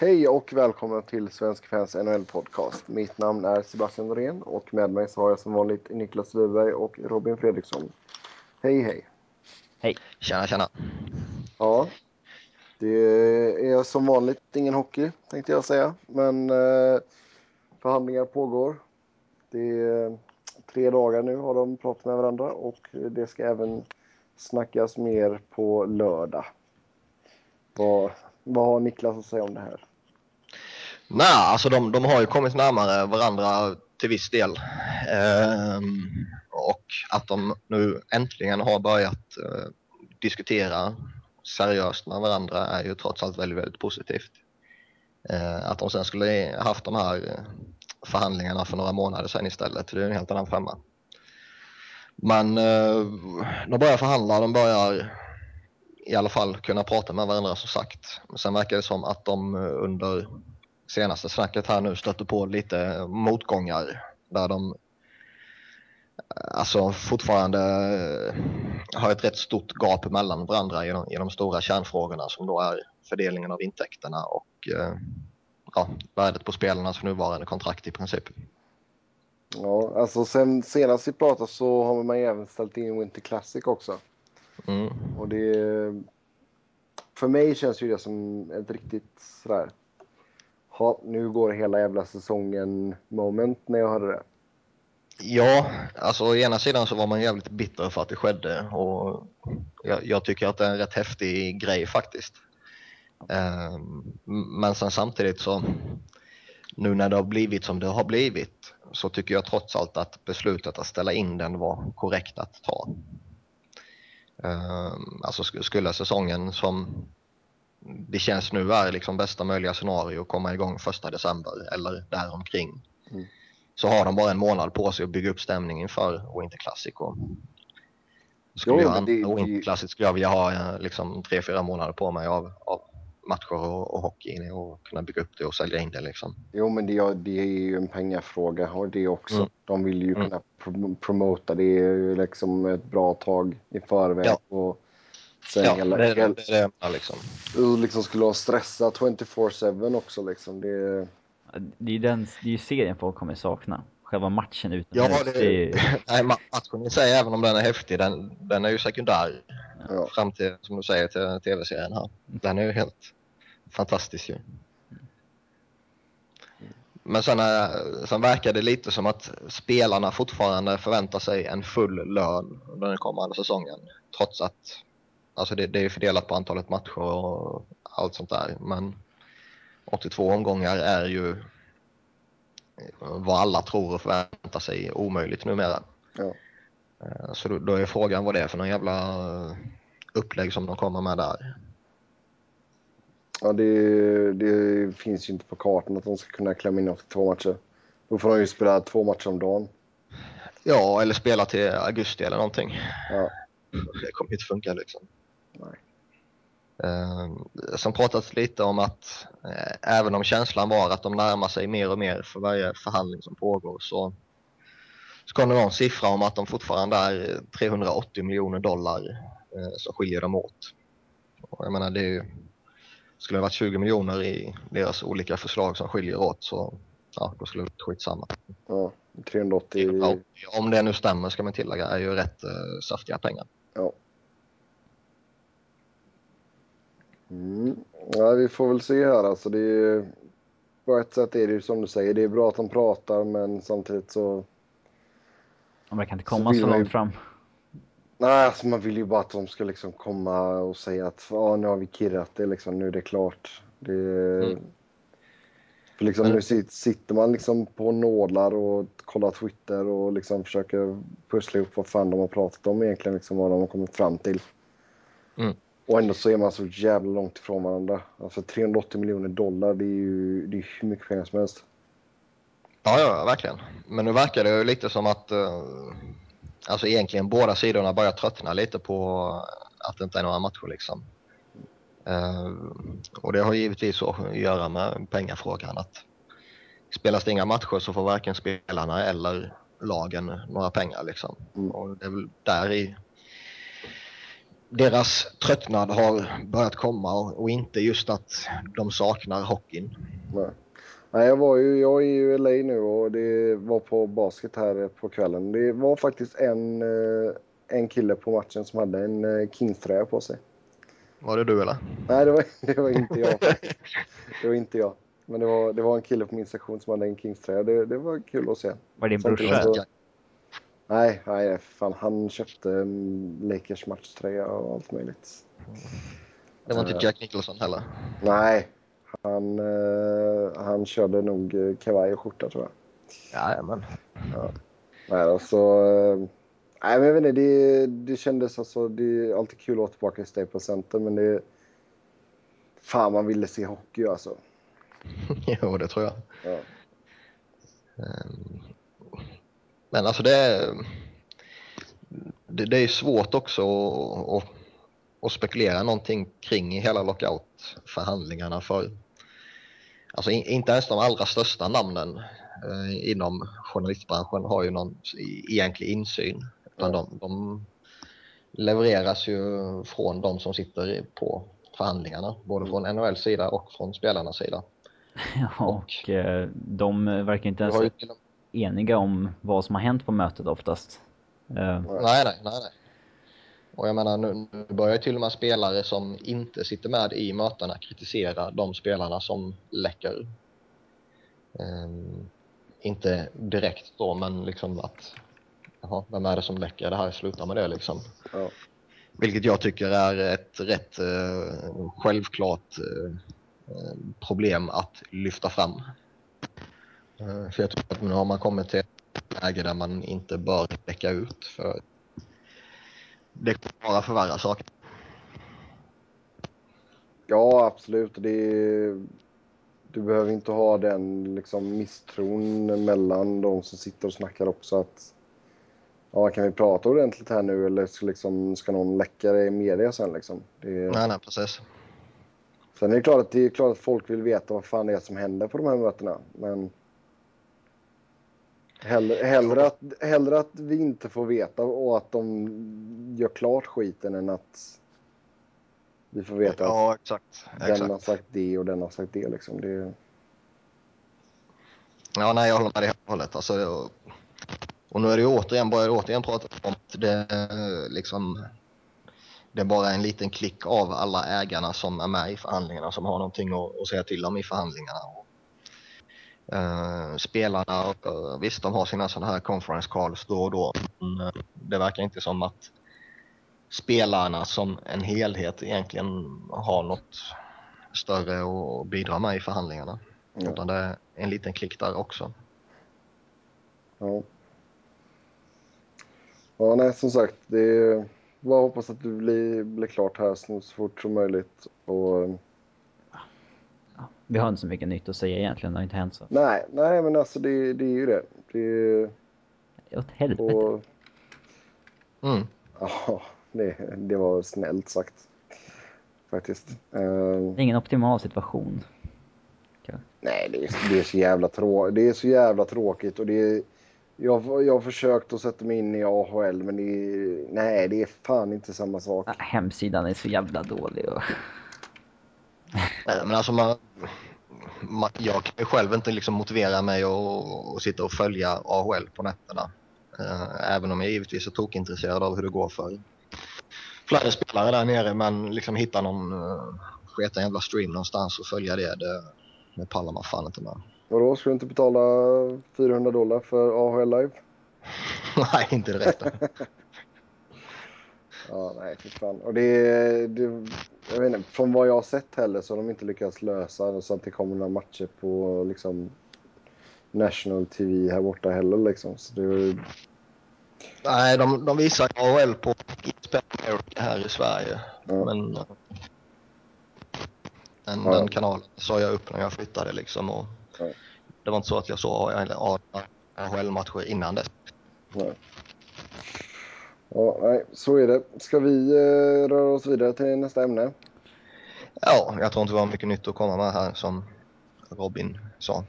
Hej och välkomna till Svensk Fans NHL Podcast. Mitt namn är Sebastian Norén och med mig så har jag som vanligt Niklas Wiberg och Robin Fredriksson. Hej hej! Hej! Tjena tjena! Ja, det är som vanligt ingen hockey tänkte jag säga. Men eh, förhandlingar pågår. Det är tre dagar nu har de pratat med varandra och det ska även snackas mer på lördag. Vad, vad har Niklas att säga om det här? Nej, alltså de, de har ju kommit närmare varandra till viss del. Ehm, och att de nu äntligen har börjat eh, diskutera seriöst med varandra är ju trots allt väldigt, väldigt positivt. Eh, att de sen skulle haft de här eh, förhandlingarna för några månader sedan istället, det är en helt annan femma. Men eh, de börjar förhandla, de börjar i alla fall kunna prata med varandra som sagt. Sen verkar det som att de eh, under senaste snacket här nu stötte på lite motgångar där de alltså fortfarande har ett rätt stort gap mellan varandra i de, i de stora kärnfrågorna som då är fördelningen av intäkterna och eh, ja, värdet på spelarnas nuvarande kontrakt i princip. Ja, alltså sen senast vi pratade så har man även ställt in Winter Classic också. Mm. Och det... För mig känns ju det som ett riktigt sådär... Ha, nu går hela jävla säsongen moment när jag hörde det. Ja, alltså å ena sidan så var man jävligt bitter för att det skedde och jag, jag tycker att det är en rätt häftig grej faktiskt. Eh, men sen samtidigt så nu när det har blivit som det har blivit så tycker jag trots allt att beslutet att ställa in den var korrekt att ta. Eh, alltså skulle säsongen som det känns nu är liksom bästa möjliga scenario att komma igång första december eller däromkring. Mm. Så har de bara en månad på sig att bygga upp stämningen inför Winter Classic. Och skulle jo, jag det, Winter Classic skulle jag vilja ha liksom tre, fyra månader på mig av, av matcher och, och hockey och kunna bygga upp det och sälja in det liksom. Jo, men det, det är ju en pengafråga och det också. Mm. De vill ju mm. kunna prom promota det ju liksom ett bra tag i förväg. Ja. Och sen ja, hela, det, det, det, det liksom. Liksom skulle ha stressa 24-7 också liksom. Det, det är den, det är serien folk kommer sakna. Själva matchen utan Ja, det, det är... nej, matchen i sig, även om den är häftig, den, den är ju sekundär. Ja. Fram till, som du säger, till tv-serien här. Den är ju helt fantastisk ju. Men sen, är, sen verkar det lite som att spelarna fortfarande förväntar sig en full lön under den kommande säsongen. Trots att alltså det, det är fördelat på antalet matcher och allt sånt där. Men 82 omgångar är ju vad alla tror och förväntar sig omöjligt numera. Ja. Eh, så då, då är frågan vad det är för någon jävla upplägg som de kommer med där. Ja, det, det, finns ju inte på kartan att de ska kunna klämma in 82 matcher. Då får de ju spela två matcher om dagen. Ja, eller spela till augusti eller någonting. Ja. Det kommer inte funka liksom. Nej. Eh, som pratats lite om att eh, även om känslan var att de närmar sig mer och mer för varje förhandling som pågår så ska det någon siffra om att de fortfarande är 380 miljoner dollar eh, som skiljer dem åt. Och jag menar det är ju, skulle det varit 20 miljoner i deras olika förslag som skiljer åt så ja, då skulle det varit skitsamma. Ja, 380. Om det nu stämmer ska man tillägga är ju rätt eh, saftiga pengar. Ja. Mm. Ja, vi får väl se här. Alltså, det är, på ett sätt är det ju som du säger, det är bra att de pratar men samtidigt så... Man kan inte komma så, så långt ju... fram. Nej, alltså man vill ju bara att de ska liksom komma och säga att ah, nu har vi kirrat det, liksom, nu är det klart. Det... Mm. För liksom, men... Nu sitter man liksom på nålar och kollar Twitter och liksom försöker pussla ihop vad fan de har pratat om egentligen, liksom, vad de har kommit fram till. Mm. Och ändå så är man så jävla långt ifrån varandra. Alltså 380 miljoner dollar, det är ju det är hur mycket pengar som helst. Ja, ja, verkligen. Men nu verkar det ju lite som att uh, alltså egentligen båda sidorna börjar tröttna lite på att det inte är några matcher liksom. Uh, och det har givetvis att göra med pengafrågan. Att spelas det inga matcher så får varken spelarna eller lagen några pengar liksom. Mm. Och det är väl där i deras tröttnad har börjat komma och, och inte just att de saknar hockeyn. Nej. Nej, jag, var ju, jag är ju i LA nu och det var på basket här på kvällen. Det var faktiskt en, eh, en kille på matchen som hade en eh, Kings-tröja på sig. Var det du eller? Nej, det var, det var inte jag. Det var inte jag. Men det var, det var en kille på min sektion som hade en Kings-tröja. Det, det var kul att se. Var det din brorsa? Nej, nej fan, han köpte um, Lakers matchtröja och allt möjligt. Det var inte Eh. Jack Nicholson heller. Nej, han, eh, han körde nog eh, kavaj och skjorta tror jag. Jajamän. Nej, alltså, nej, men jag vet inte, det, det kändes alltså, det är alltid kul att vara tillbaka i Staples Center, men det Fan, man ville se hockey alltså. jo, det tror jag. Ja. Ehm, Men alltså det är, det, det är svårt också att, att, att spekulera någonting kring hela lockout-förhandlingarna för alltså in, inte ens de allra största namnen eh, inom journalistbranschen har ju någon egentlig insyn. Utan de, de levereras ju från de som sitter på förhandlingarna, både från NHLs sida och från spelarnas sida. Ja, och eh, de verkar inte ens eniga om vad som har hänt på mötet oftast. Eh, Nej, nej, nej, nej. Och jag menar nu, nu börjar ju till och med spelare som inte sitter med i mötena kritisera de spelarna som läcker. Ehm, inte direkt då, men liksom att jaha, vem är det som läcker? Det här slutar med det liksom. Ja. Vilket jag tycker är ett rätt eh, självklart eh, eh, problem att lyfta fram. Eh, för jag tror att nu har man kommit till ett läge där man inte bör läcka ut för det kommer bara förvärra saker. Ja, absolut. Det, du behöver inte ha den liksom, misstron mellan de som sitter och snackar också. att Ja, kan vi prata ordentligt här nu eller så liksom, ska någon läcka det i media sen? Liksom? Det, Nej, nej, precis. Sen är det klart att, det är klart att folk vill veta vad fan det är som händer på de här mötena. Men hellre, hellre, att, hellre att vi inte får veta och att de gör klart skiten än att vi får veta att Ja, exakt. den exakt. har sagt det och den har sagt det. Liksom. det Ja, nej, jag håller med dig helt och hållet. Alltså, och, nu är det ju återigen, börjar återigen prata om att det, liksom, det är bara en liten klick av alla ägarna som är med i förhandlingarna som har någonting att, att säga till om i förhandlingarna. Och, eh, spelarna, och, eh, visst de har sina sådana här conference calls då och då, men eh, det verkar inte som att spelarna som en helhet egentligen har något större att bidra med i förhandlingarna. Ja. Utan det är en liten klick där också. Ja. Ja, nej, som sagt. Det är bara hoppas att det blir, blir klart här så fort som möjligt. Och, vi har inte så mycket nytt att säga egentligen, det har inte hänt så. nej, nej, men alltså det, det är ju det. det är, Åt helvete. och, Mm. ja, det, det var snällt sagt. Faktiskt. Eh, Det är ingen optimal situation. nej, det är, det, är så jävla trå- det är så jävla tråkigt. Och det är, jag, jag har försökt att sätta mig in i AHL, men det är, nej, det är fan inte samma sak. Hemsidan är så jävla dålig och... Nej, men alltså man, man, jag kan ju själv inte liksom motivera mig att att sitta och följa AHL på nätterna. Eh, även om jag givetvis är tokintresserad av hur det går för flera spelare där nere. Men liksom hitta någon uh, sketen jävla stream någonstans och följa det, det, det pallar man fan inte med. Vadå, ska du inte betala 400 dollar för AHL Live? Nej, inte direkt. Ja, nej, för fan. Och det, det, jag vet inte, från vad jag har sett heller så har de inte lyckats lösa det så att det kommer några matcher på liksom National TV här borta heller liksom. Så det, Nej, de, de visar AHL på America här i Sverige. Ja. Men eh, den, Ja. den kanalen sa jag upp när jag flyttade liksom. Och Ja. Det var inte så att jag såg AHL-matcher innan dess. nej. Ja, nej, så är det. Ska vi eh, röra oss vidare till nästa ämne? Ja, jag tror inte vi har mycket nytt att komma med här som Robin sa.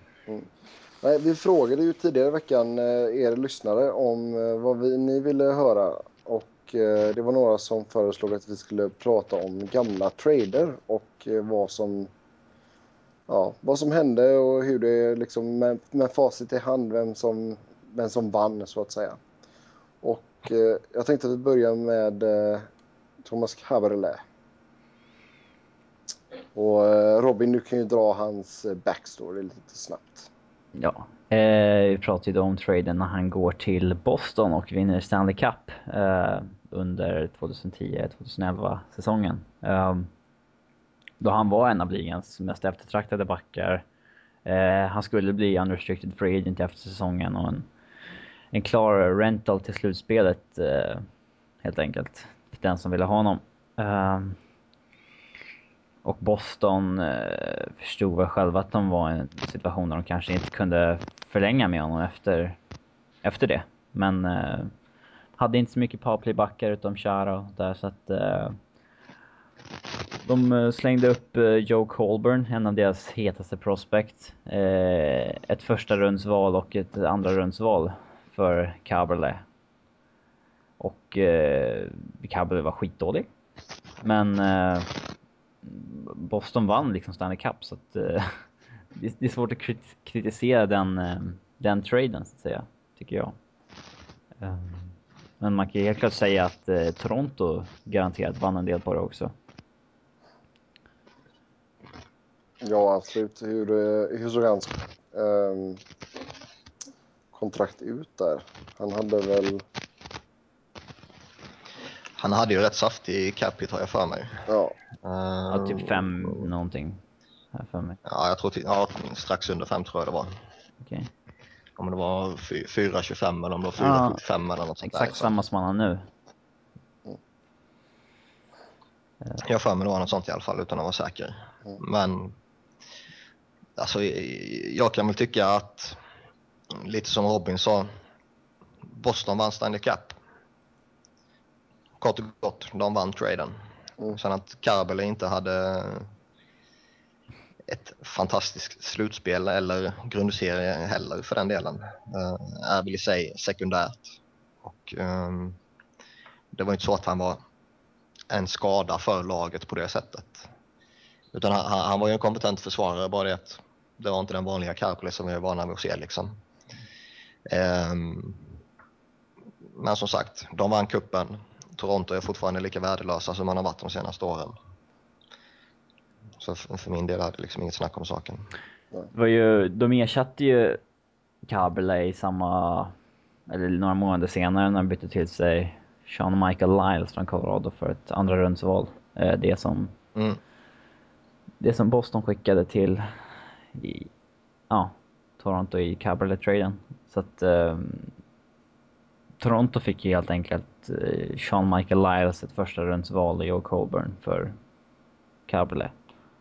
Nej, vi frågade ju tidigare i veckan eh, er lyssnare om eh, vad vi, ni ville höra. Och eh, det var några som föreslog att vi skulle prata om gamla trader och eh, vad som ja, vad som hände och hur det liksom med, med facit i hand vem som, vem som vann så att säga. Och Eh, jag tänkte att vi börjar med eh, Thomas Haverle. Och eh, Robin, du kan ju dra hans eh, backstory lite snabbt. Ja, eh, vi pratade ju om traden när han går till Boston och vinner Stanley Cup eh, under 2010-2011 säsongen. Eh, då han var en av ligans mest eftertraktade backar. Eh, han skulle bli unrestricted free agent efter säsongen och en, en klar rental till slutspelet eh, helt enkelt. Den som ville ha honom. Ehm, och Boston eh, förstod väl själva att de var i en situation där de kanske inte kunde förlänga med honom efter, efter det. Men eh, hade inte så mycket powerplaybackar utom Chara där så att de slängde upp Joe Colburn, en av deras hetaste prospect. Ett första rundsval och ett andra rundsval för Caberlet. Och eh, Caberlet var skitdålig. Men eh, Boston vann liksom Stanley Cup så att eh, det, det, är svårt att krit kritisera den, eh, den traden så att säga, tycker jag. Um, men man kan ju helt klart säga att eh, Toronto garanterat vann en del på det också. Ja, absolut. Hur, eh, hur såg hans um, kontrakt ut där? Han hade väl... Han hade ju rätt saftig capita har jag för mig. Ja. Uh, ja, typ fem någonting. Här för mig. Ja, jag tror ja, strax under fem tror jag det var. Okej. Okay. Om det var 4,25 eller om det var 4,75 ja, eller något sånt Exakt där, samma som han har nu. Jag har för mig det var något sånt i alla fall utan att vara säker. Mm. Men alltså, jag kan väl tycka att lite som Robin sa. Boston vann Stanley Cup. Kort och gott, de vann traden. Mm. Sen att Karbele inte hade ett fantastiskt slutspel eller grundserie heller för den delen. Eh, är väl i sig sekundärt. Och, um, det var inte så att han var en skada för laget på det sättet. Utan han, han var ju en kompetent försvarare, bara det att det var inte den vanliga Karpele som vi är vana vid att se. Liksom. Um, men som sagt, de vann kuppen. Toronto är fortfarande lika värdelösa som man har varit de senaste åren. Så för, min del är det liksom inget snack om saken. Det var ju, de ersatte ju Caberlet i samma, eller några månader senare när de bytte till sig Sean Michael Lyles från Colorado för ett andra rundsval. Eh, det som, mm. det som Boston skickade till i, ja, Toronto i Caberlet-traden. Så att eh, Toronto fick ju helt enkelt eh, Sean Michael Lyles ett första rundsval i Joe Colburn för Caberlet.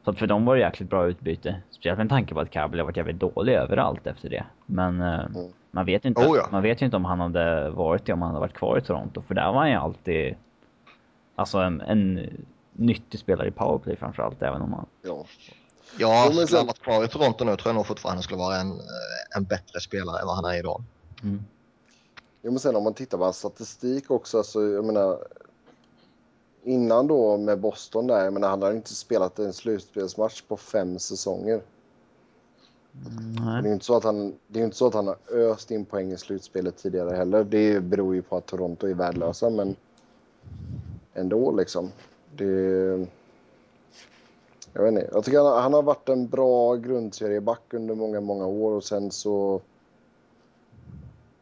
Så att för dem var det jäkligt bra utbyte. Speciellt med tanke på att Caberlet varit jävligt dålig överallt efter det. Men eh, mm. man, vet inte, oh, ja. man vet ju inte om han hade varit det om han hade varit kvar i Toronto. För där var han ju alltid alltså en, en nyttig spelare i powerplay framförallt. Även om han... Ja. Ja, skulle han varit kvar i Toronto nu tror jag nog fortfarande han skulle vara en, eh, en bättre spelare än vad han är idag. Mm. Ja, men sen om man tittar på hans statistik också, så jag menar innan då med Boston där, jag menar han har inte spelat en slutspelsmatch på fem säsonger. Mm, det är inte så att han, det är inte så att han har öst in poäng i slutspelet tidigare heller. Det beror ju på att Toronto är värdelösa, men ändå liksom. Det, jag vet inte. Jag tycker han, han har varit en bra grundserieback under många, många år och sen så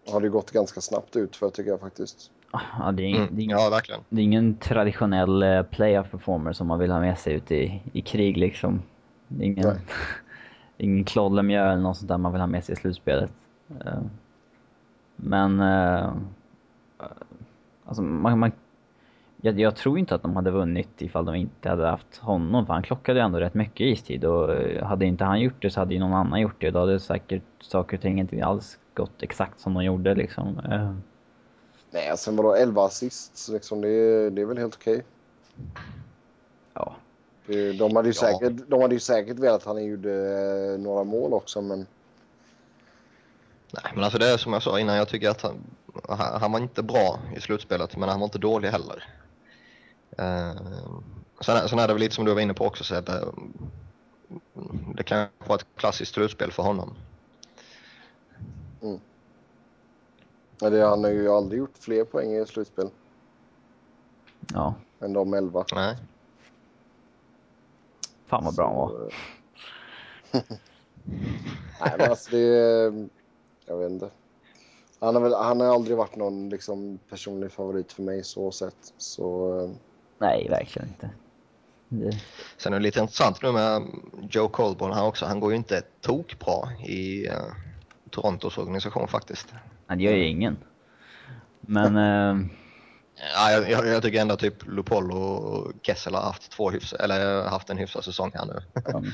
har det gått ganska snabbt ut för tycker jag faktiskt. Ja, det är, ing, mm. det är ingen, ja, verkligen. Det är ingen traditionell uh, playoff performer som man vill ha med sig ut i, i krig liksom. Det är ingen, ingen Claude Lemieux eller något sånt där man vill ha med sig i slutspelet. Uh, men... Uh, alltså man, man jag, jag, tror inte att de hade vunnit ifall de inte hade haft honom, för han klockade ju ändå rätt mycket istid och hade inte han gjort det så hade ju någon annan gjort det. Då hade säkert saker och ting inte alls gått exakt som de gjorde liksom. Nej, sen alltså, vadå 11 assists liksom, det, är, det är väl helt okej. Okay. Ja. De hade, ju ja. säkert, de hade ju säkert velat att han gjorde eh, några mål också, men... Nej, men alltså det är som jag sa innan, jag tycker att han, han var inte bra i slutspelet, men han var inte dålig heller. Uh, sen, sen är det väl lite som du var inne på också Sebbe, det kan vara ett klassiskt slutspel för honom. Mm. Ja, det, han har ju aldrig gjort fler poäng i slutspel. Ja. Än de 11. Nej. Fan vad bra han var. Nej, men alltså det... Jag vet inte. Han har, väl, han har aldrig varit någon liksom, personlig favorit för mig så sett. Så... Eh, Nej, verkligen inte. Det... Sen är det lite intressant nu med Joe Colborn här också. Han går ju inte tokbra i uh, Torontos organisation faktiskt. Han gör ju ingen. Men... uh... Ja, jag, jag, jag, tycker ändå typ Lupol och Kessel har haft, två hyfs, eller haft en hyfsad säsong här nu. Mm.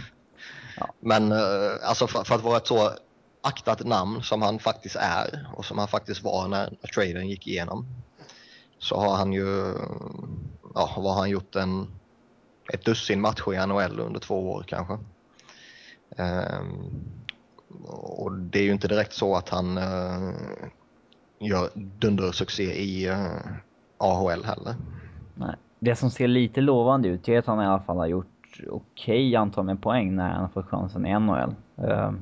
Ja. Men uh, alltså för, för, att vara ett så aktat namn som han faktiskt är och som han faktiskt var när traden gick igenom så har han ju, ja vad har han gjort en ett dussin matcher i NHL under två år kanske. Um, och det är ju inte direkt så att han uh, gör dundersuccé i uh, AHL heller. Nej. Det som ser lite lovande ut är att han i alla fall har gjort okej okay antal med poäng när han har fått chansen i NHL. Uh,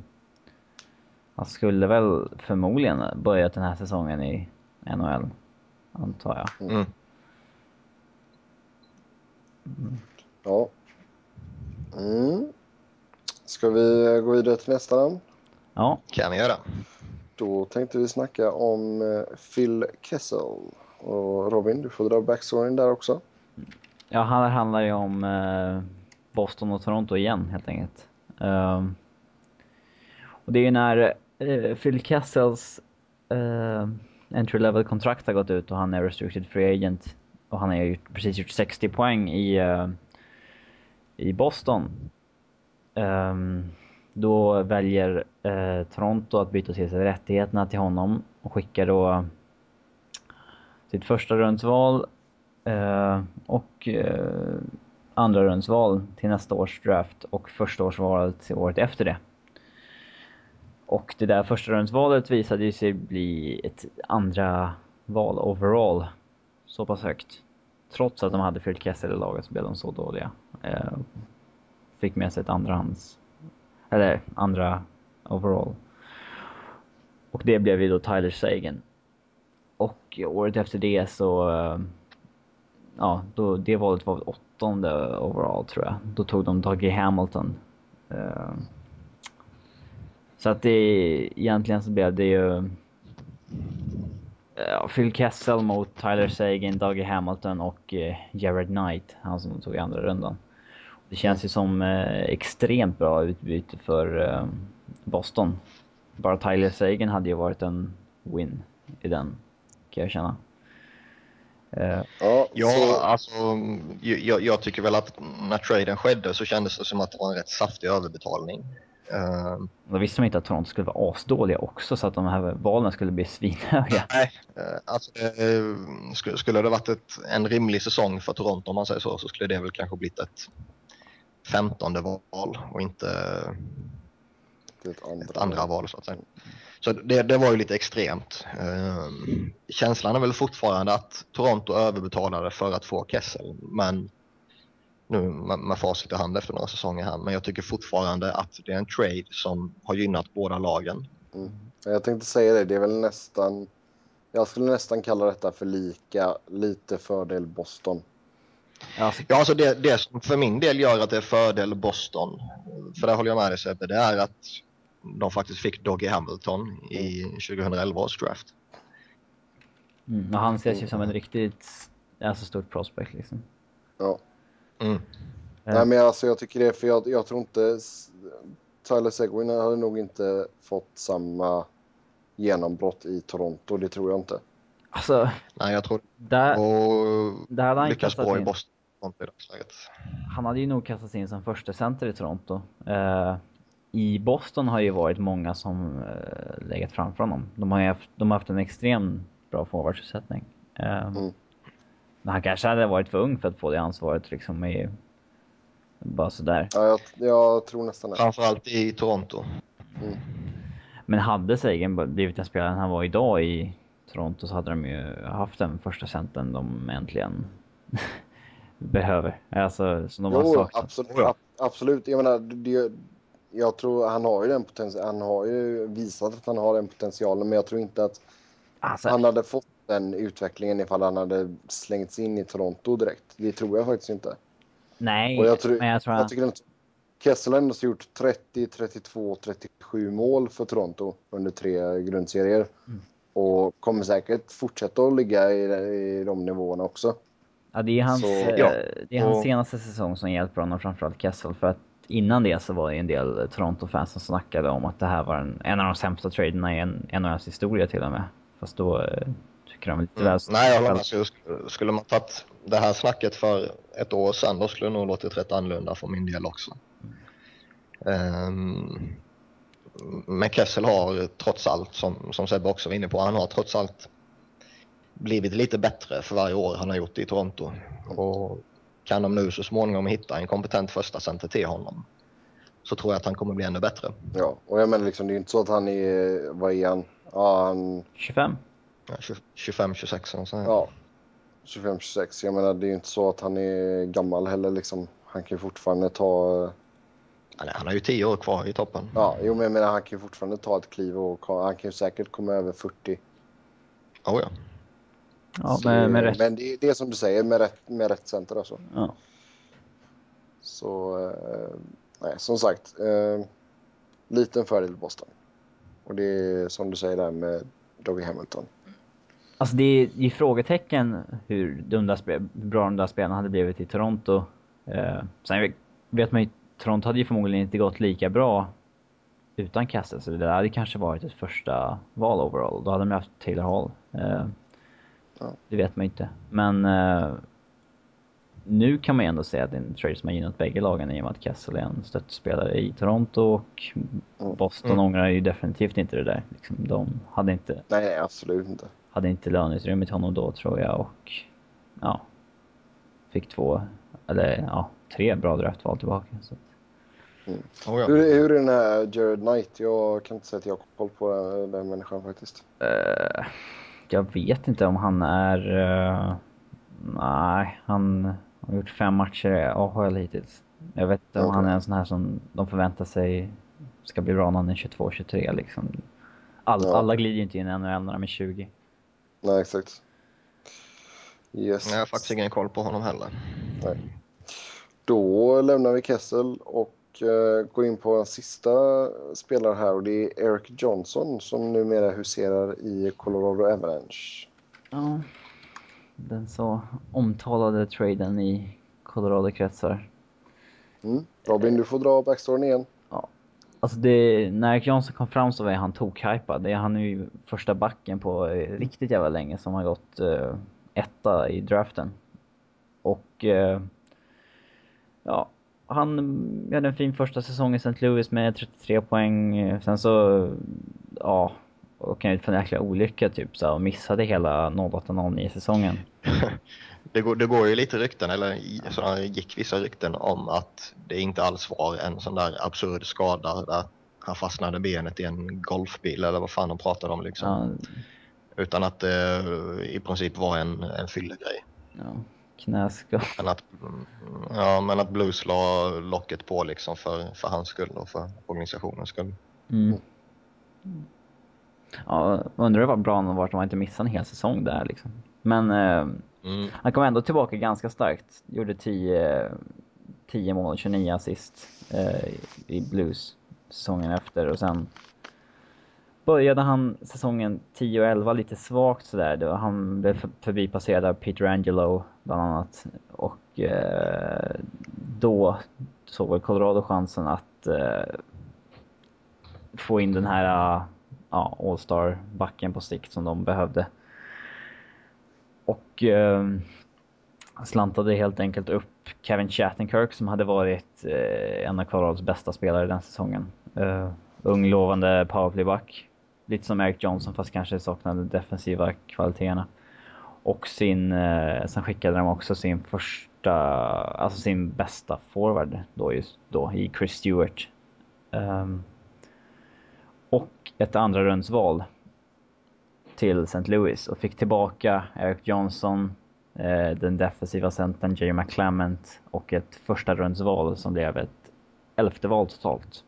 han skulle väl förmodligen börjat den här säsongen i NHL, antar jag. Mm. Mm. Ja. Mm. Ska vi gå vidare till nästa namn? Ja. kan vi göra. Då tänkte vi snacka om eh, Phil Kessel. Och Robin, du får dra backstoryn där också. Ja, här handlar ju om eh, Boston och Toronto igen helt enkelt. Um, och det är ju när uh, Phil Kessels entry level kontrakt har gått ut och han är restricted free agent. Och han har ju precis gjort 60 poäng i uh, i Boston. Um, då väljer uh, Toronto att byta till sig rättigheterna till honom och skickar då sitt första rundsval uh, och uh, andra rundsval till nästa års draft och första årsvalet året efter det. Och det där första rundsvalet visade sig bli ett andra val overall. Så pass högt. Trots att de hade Phil Kessel i laget så blev de så dåliga. Eh, fick med sig ett andrahands... Eller andra overall. Och det blev ju då Tyler Sagan. Och året efter det så... Eh, ja, då, det valet var åttonde overall tror jag. Då tog de Dougie Hamilton. Eh, så att det egentligen så blev det ju uh, Phil Kessel mot Tyler Sagan, Dougie Hamilton och uh, Jared Knight, han som tog andra rundan. Det känns ju som uh, extremt bra utbyte för Boston. Bara Tyler Sagan hade ju varit en win i den, kan jag känna. Uh, ja, så... alltså jag, jag, tycker väl att när traden skedde så kändes det som att det var en rätt saftig överbetalning. Uh, Då visste man inte att Toronto skulle vara asdåliga också så att de här valen skulle bli svinhöga. Nej, uh, alltså uh, skulle, skulle det varit ett, en rimlig säsong för Toronto om man säger så, så skulle det väl kanske blivit ett femtonde val och inte ett andra, ett andra val så att säga. Så det, det var ju lite extremt. Uh, känslan är väl fortfarande att Toronto överbetalade för att få Kessel, men nu med, med facit i hand efter några säsonger här. Men jag tycker fortfarande att det är en trade som har gynnat båda lagen. Mm. Jag tänkte säga det, det är väl nästan... Jag skulle nästan kalla detta för lika, lite fördel Boston. Ja, alltså det, det som för min del gör att det är fördel Boston, för det håller jag med dig Sebbe, det är att de faktiskt fick Doggy Hamilton i 2011 års draft. Mm, och han ses ju som en riktigt alltså, stort prospect liksom. Ja. Mm. Nej, men alltså, jag tycker det, för jag, jag tror inte... Tyler Seguin hade nog inte fått samma genombrott i Toronto, det tror jag inte. Alltså... Nej, jag tror... Där, och där hade han lyckas bra in. i Boston Han hade ju nog kastats in som första center i Toronto. Uh, I Boston har ju varit många som uh, legat framför honom. De har ju haft, de har haft en extremt bra forwardsuppsättning. Uh, mm. Men han kanske hade varit för ung för att få det ansvaret liksom i... Bara sådär. Ja, jag, jag tror nästan det. Framförallt i Toronto. Mm. Men hade Sagan blivit den spelaren han var idag i Toronto så hade de ju haft den första centern de äntligen behöver. Alltså, som de jo, har saknat. Absolut, ja. absolut. Jag menar, det, jag tror han har ju den potentialen. Han har ju visat att han har den potentialen, men jag tror inte att alltså. han hade fått den utvecklingen ifall han hade slängts in i Toronto direkt. Det tror jag faktiskt inte. Nej, och jag tror, men jag tror jag tycker att Kessel har gjort 30, 32, 37 mål för Toronto under tre grundserier. Mm. Och kommer säkert fortsätta att ligga i, i de nivåerna också. Ja, det är hans, så, ja. det är hans och, senaste säsong som hjälper honom, framförallt Kessel. För att innan det så var det en del Toronto-fans som snackade om att det här var en, en av de sämsta traderna i en NHLs historia till och med. Fast då eh, tycker de lite mm. väl... Nej, jag håller med. Skulle man tagit det här snacket för ett år sedan, då skulle det nog låtit rätt annorlunda för min del också. Um, men Kessel har trots allt, som, som Sebbe också var inne på, han har trots allt blivit lite bättre för varje år han har gjort i Toronto. Och kan de nu så småningom hitta en kompetent första center till honom så tror jag att han kommer bli ännu bättre. Ja, och jag menar liksom, det är inte så att han är, vad är han? Ja, han... 25? Ja, 25, 26 så Ja, 25, 26. Jag menar, det är ju inte så att han är gammal heller liksom. Han kan ju fortfarande ta... Han har ju 10 år kvar i toppen. Ja, jo, men jag menar, han kan ju fortfarande ta ett kliv och han kan ju säkert komma över 40. Oh, ja. Ja, med, med rätt. Men det, det är som du säger, med rätt, med rätt center alltså. Ja. Så, eh, nej, som sagt. Eh, liten fördel Boston. Och det är som du säger där med Doggy Hamilton. Alltså det är ju frågetecken hur bra de där spelarna hade blivit i Toronto. Eh, sen vet man ju, Toronto hade ju förmodligen inte gått lika bra utan Cassel, så det hade kanske varit ett första val overall. Då hade de haft Taylor Hall. Eh, ja. Det vet man ju inte. Men eh, nu kan man ju ändå säga att det är en trade som har gynnat bägge lagen i och med att Kessel är en stöttespelare i Toronto och Boston mm. ångrar ju definitivt inte det där. Liksom, de hade inte... Nej, absolut inte. Hade inte löneutrymme till honom då tror jag och ja, fick två, eller ja, tre bra draftval tillbaka. Så. Mm. Oh, ja. hur, hur är den här Jared Knight? Jag kan inte säga att jag har koll på den, människan faktiskt. Uh, jag vet inte om han är... Uh, nej, han har gjort fem matcher i AHL hittills. Jag vet inte om okay. han är en sån här som de förväntar sig ska bli bra när han är 22-23 liksom. All, ja. Alla glider ju inte in i NHL när de är 20. Nej, exakt. Yes. Jag har faktiskt ingen koll på honom heller. Nej. Då lämnar vi Kessel och uh, går in på en sista spelare här och det är Eric Johnson som numera huserar i Colorado Avalanche. Ja, den så omtalade traden i Colorado-kretsar. Mm. Robin, du får dra backstoryn igen. Alltså det, när Eric Johnson kom fram så var han tokhypad. Han är ju första backen på eh, riktigt jävla länge som har gått uh, etta i draften. Och uh, ja, han hade en fin första säsong i St. Louis med 33 poäng. Sen så, ja, och ut för en jäkla olycka typ så och missade hela 08-09 säsongen. det, går, det går ju lite rykten, eller så gick vissa rykten om att det inte alls var en sån där absurd skada där han fastnade benet i en golfbil eller vad fan de pratade om liksom. Ja. Utan att det i princip var en, en fyllegrej. Ja, knäskada. Men att, ja, men att Blues la locket på liksom för, för hans skull och för organisationens skull. Mm. Ja, undrar vad bra han varit om han inte missade en hel säsong där liksom. Men eh, mm. han kom ändå tillbaka ganska starkt. Gjorde 10, 10 mål, 29 assist eh, i Blues säsongen efter och sen började han säsongen 10 och 11 lite svagt sådär. Då han blev förbipasserad av Peter Angelo bland annat. Och eh, då såg väl Colorado chansen att eh, få in den här ah, ja, All-star-backen på sikt som de behövde. Och eh, slantade helt enkelt upp Kevin Chattenkirk som hade varit eh, en av Colorados bästa spelare den säsongen. Eh, ung, lovande powerplayback. Lite som Eric Johnson fast kanske saknade defensiva kvaliteterna. Och sin, eh, sen skickade de också sin första, alltså sin bästa forward då just då i Chris Stewart. Um, och ett andra rundsval till St. Louis och fick tillbaka Eric Johnson, eh, den defensiva centern Jerry McClement och ett första rundsval som blev ett elfte val totalt.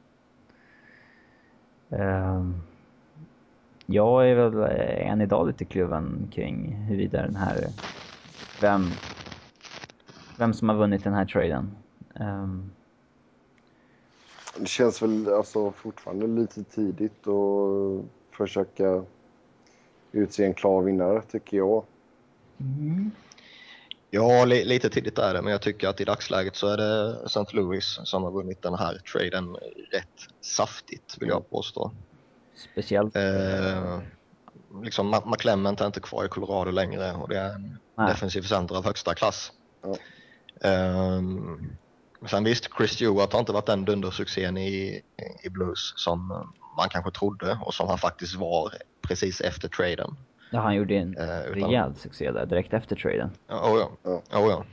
Ehm, jag är väl eh, än idag lite kluven kring huruvida den här... Vem, vem som har vunnit den här traden. Ehm. Det känns väl alltså fortfarande lite tidigt att försöka utse en klar vinnare, tycker jag. Mm. Ja, li lite tidigt är det, men jag tycker att i dagsläget så är det St. Louis som har vunnit den här traden rätt saftigt, vill jag påstå. Speciellt. Eh, liksom McClement är inte kvar i Colorado längre och det är en Nej. defensiv center av högsta klass. Ja. Eh, sen visst, Chris Stewart har inte varit den dundersuccén i, i Blues som man kanske trodde och som han faktiskt var precis efter traden. Ja, han gjorde en eh, utan... rejäl succé där direkt efter traden. Ja, oh ja. ja. Oh ja.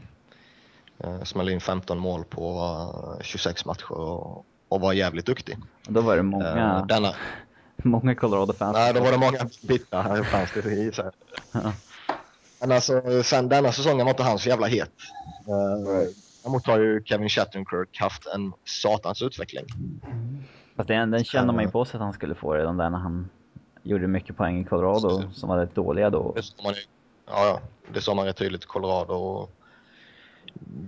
Eh, smällde in 15 mål på 26 matcher och, och var jävligt duktig. Och då var det många, eh, denna... många Colorado-fans. Nej, då var det många bittra. Så ja. Men alltså, sen denna säsongen var inte han så jävla het. Uh, däremot har ju Kevin Shattenkirk haft en satans utveckling. Fast den, den kände man ju på sig att han skulle få redan där när han gjorde mycket poäng i Colorado som var rätt dåliga då. Det man, ja, ja, det såg man rätt tydligt i Colorado. Och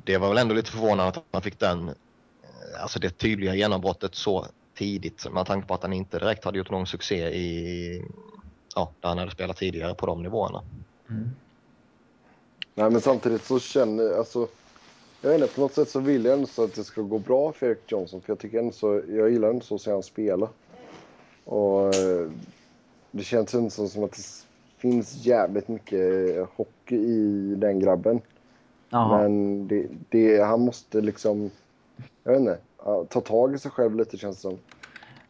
det var väl ändå lite förvånande att han fick den, eh, alltså det tydliga genombrottet så tidigt med tanke på att han inte direkt hade gjort någon succé i, ja, där han hade spelat tidigare på de nivåerna. Mm. Nej, men samtidigt så känner jag, alltså, jag vet inte, på något sätt så vill jag ändå så att det ska gå bra för Eric Johnson, för jag tycker ändå så, jag gillar ändå så att se han spela. Och eh, det känns inte som att det finns jävligt mycket hockey i den grabben. Aha. Men det, det, han måste liksom, jag vet inte, ta tag i sig själv lite känns det som.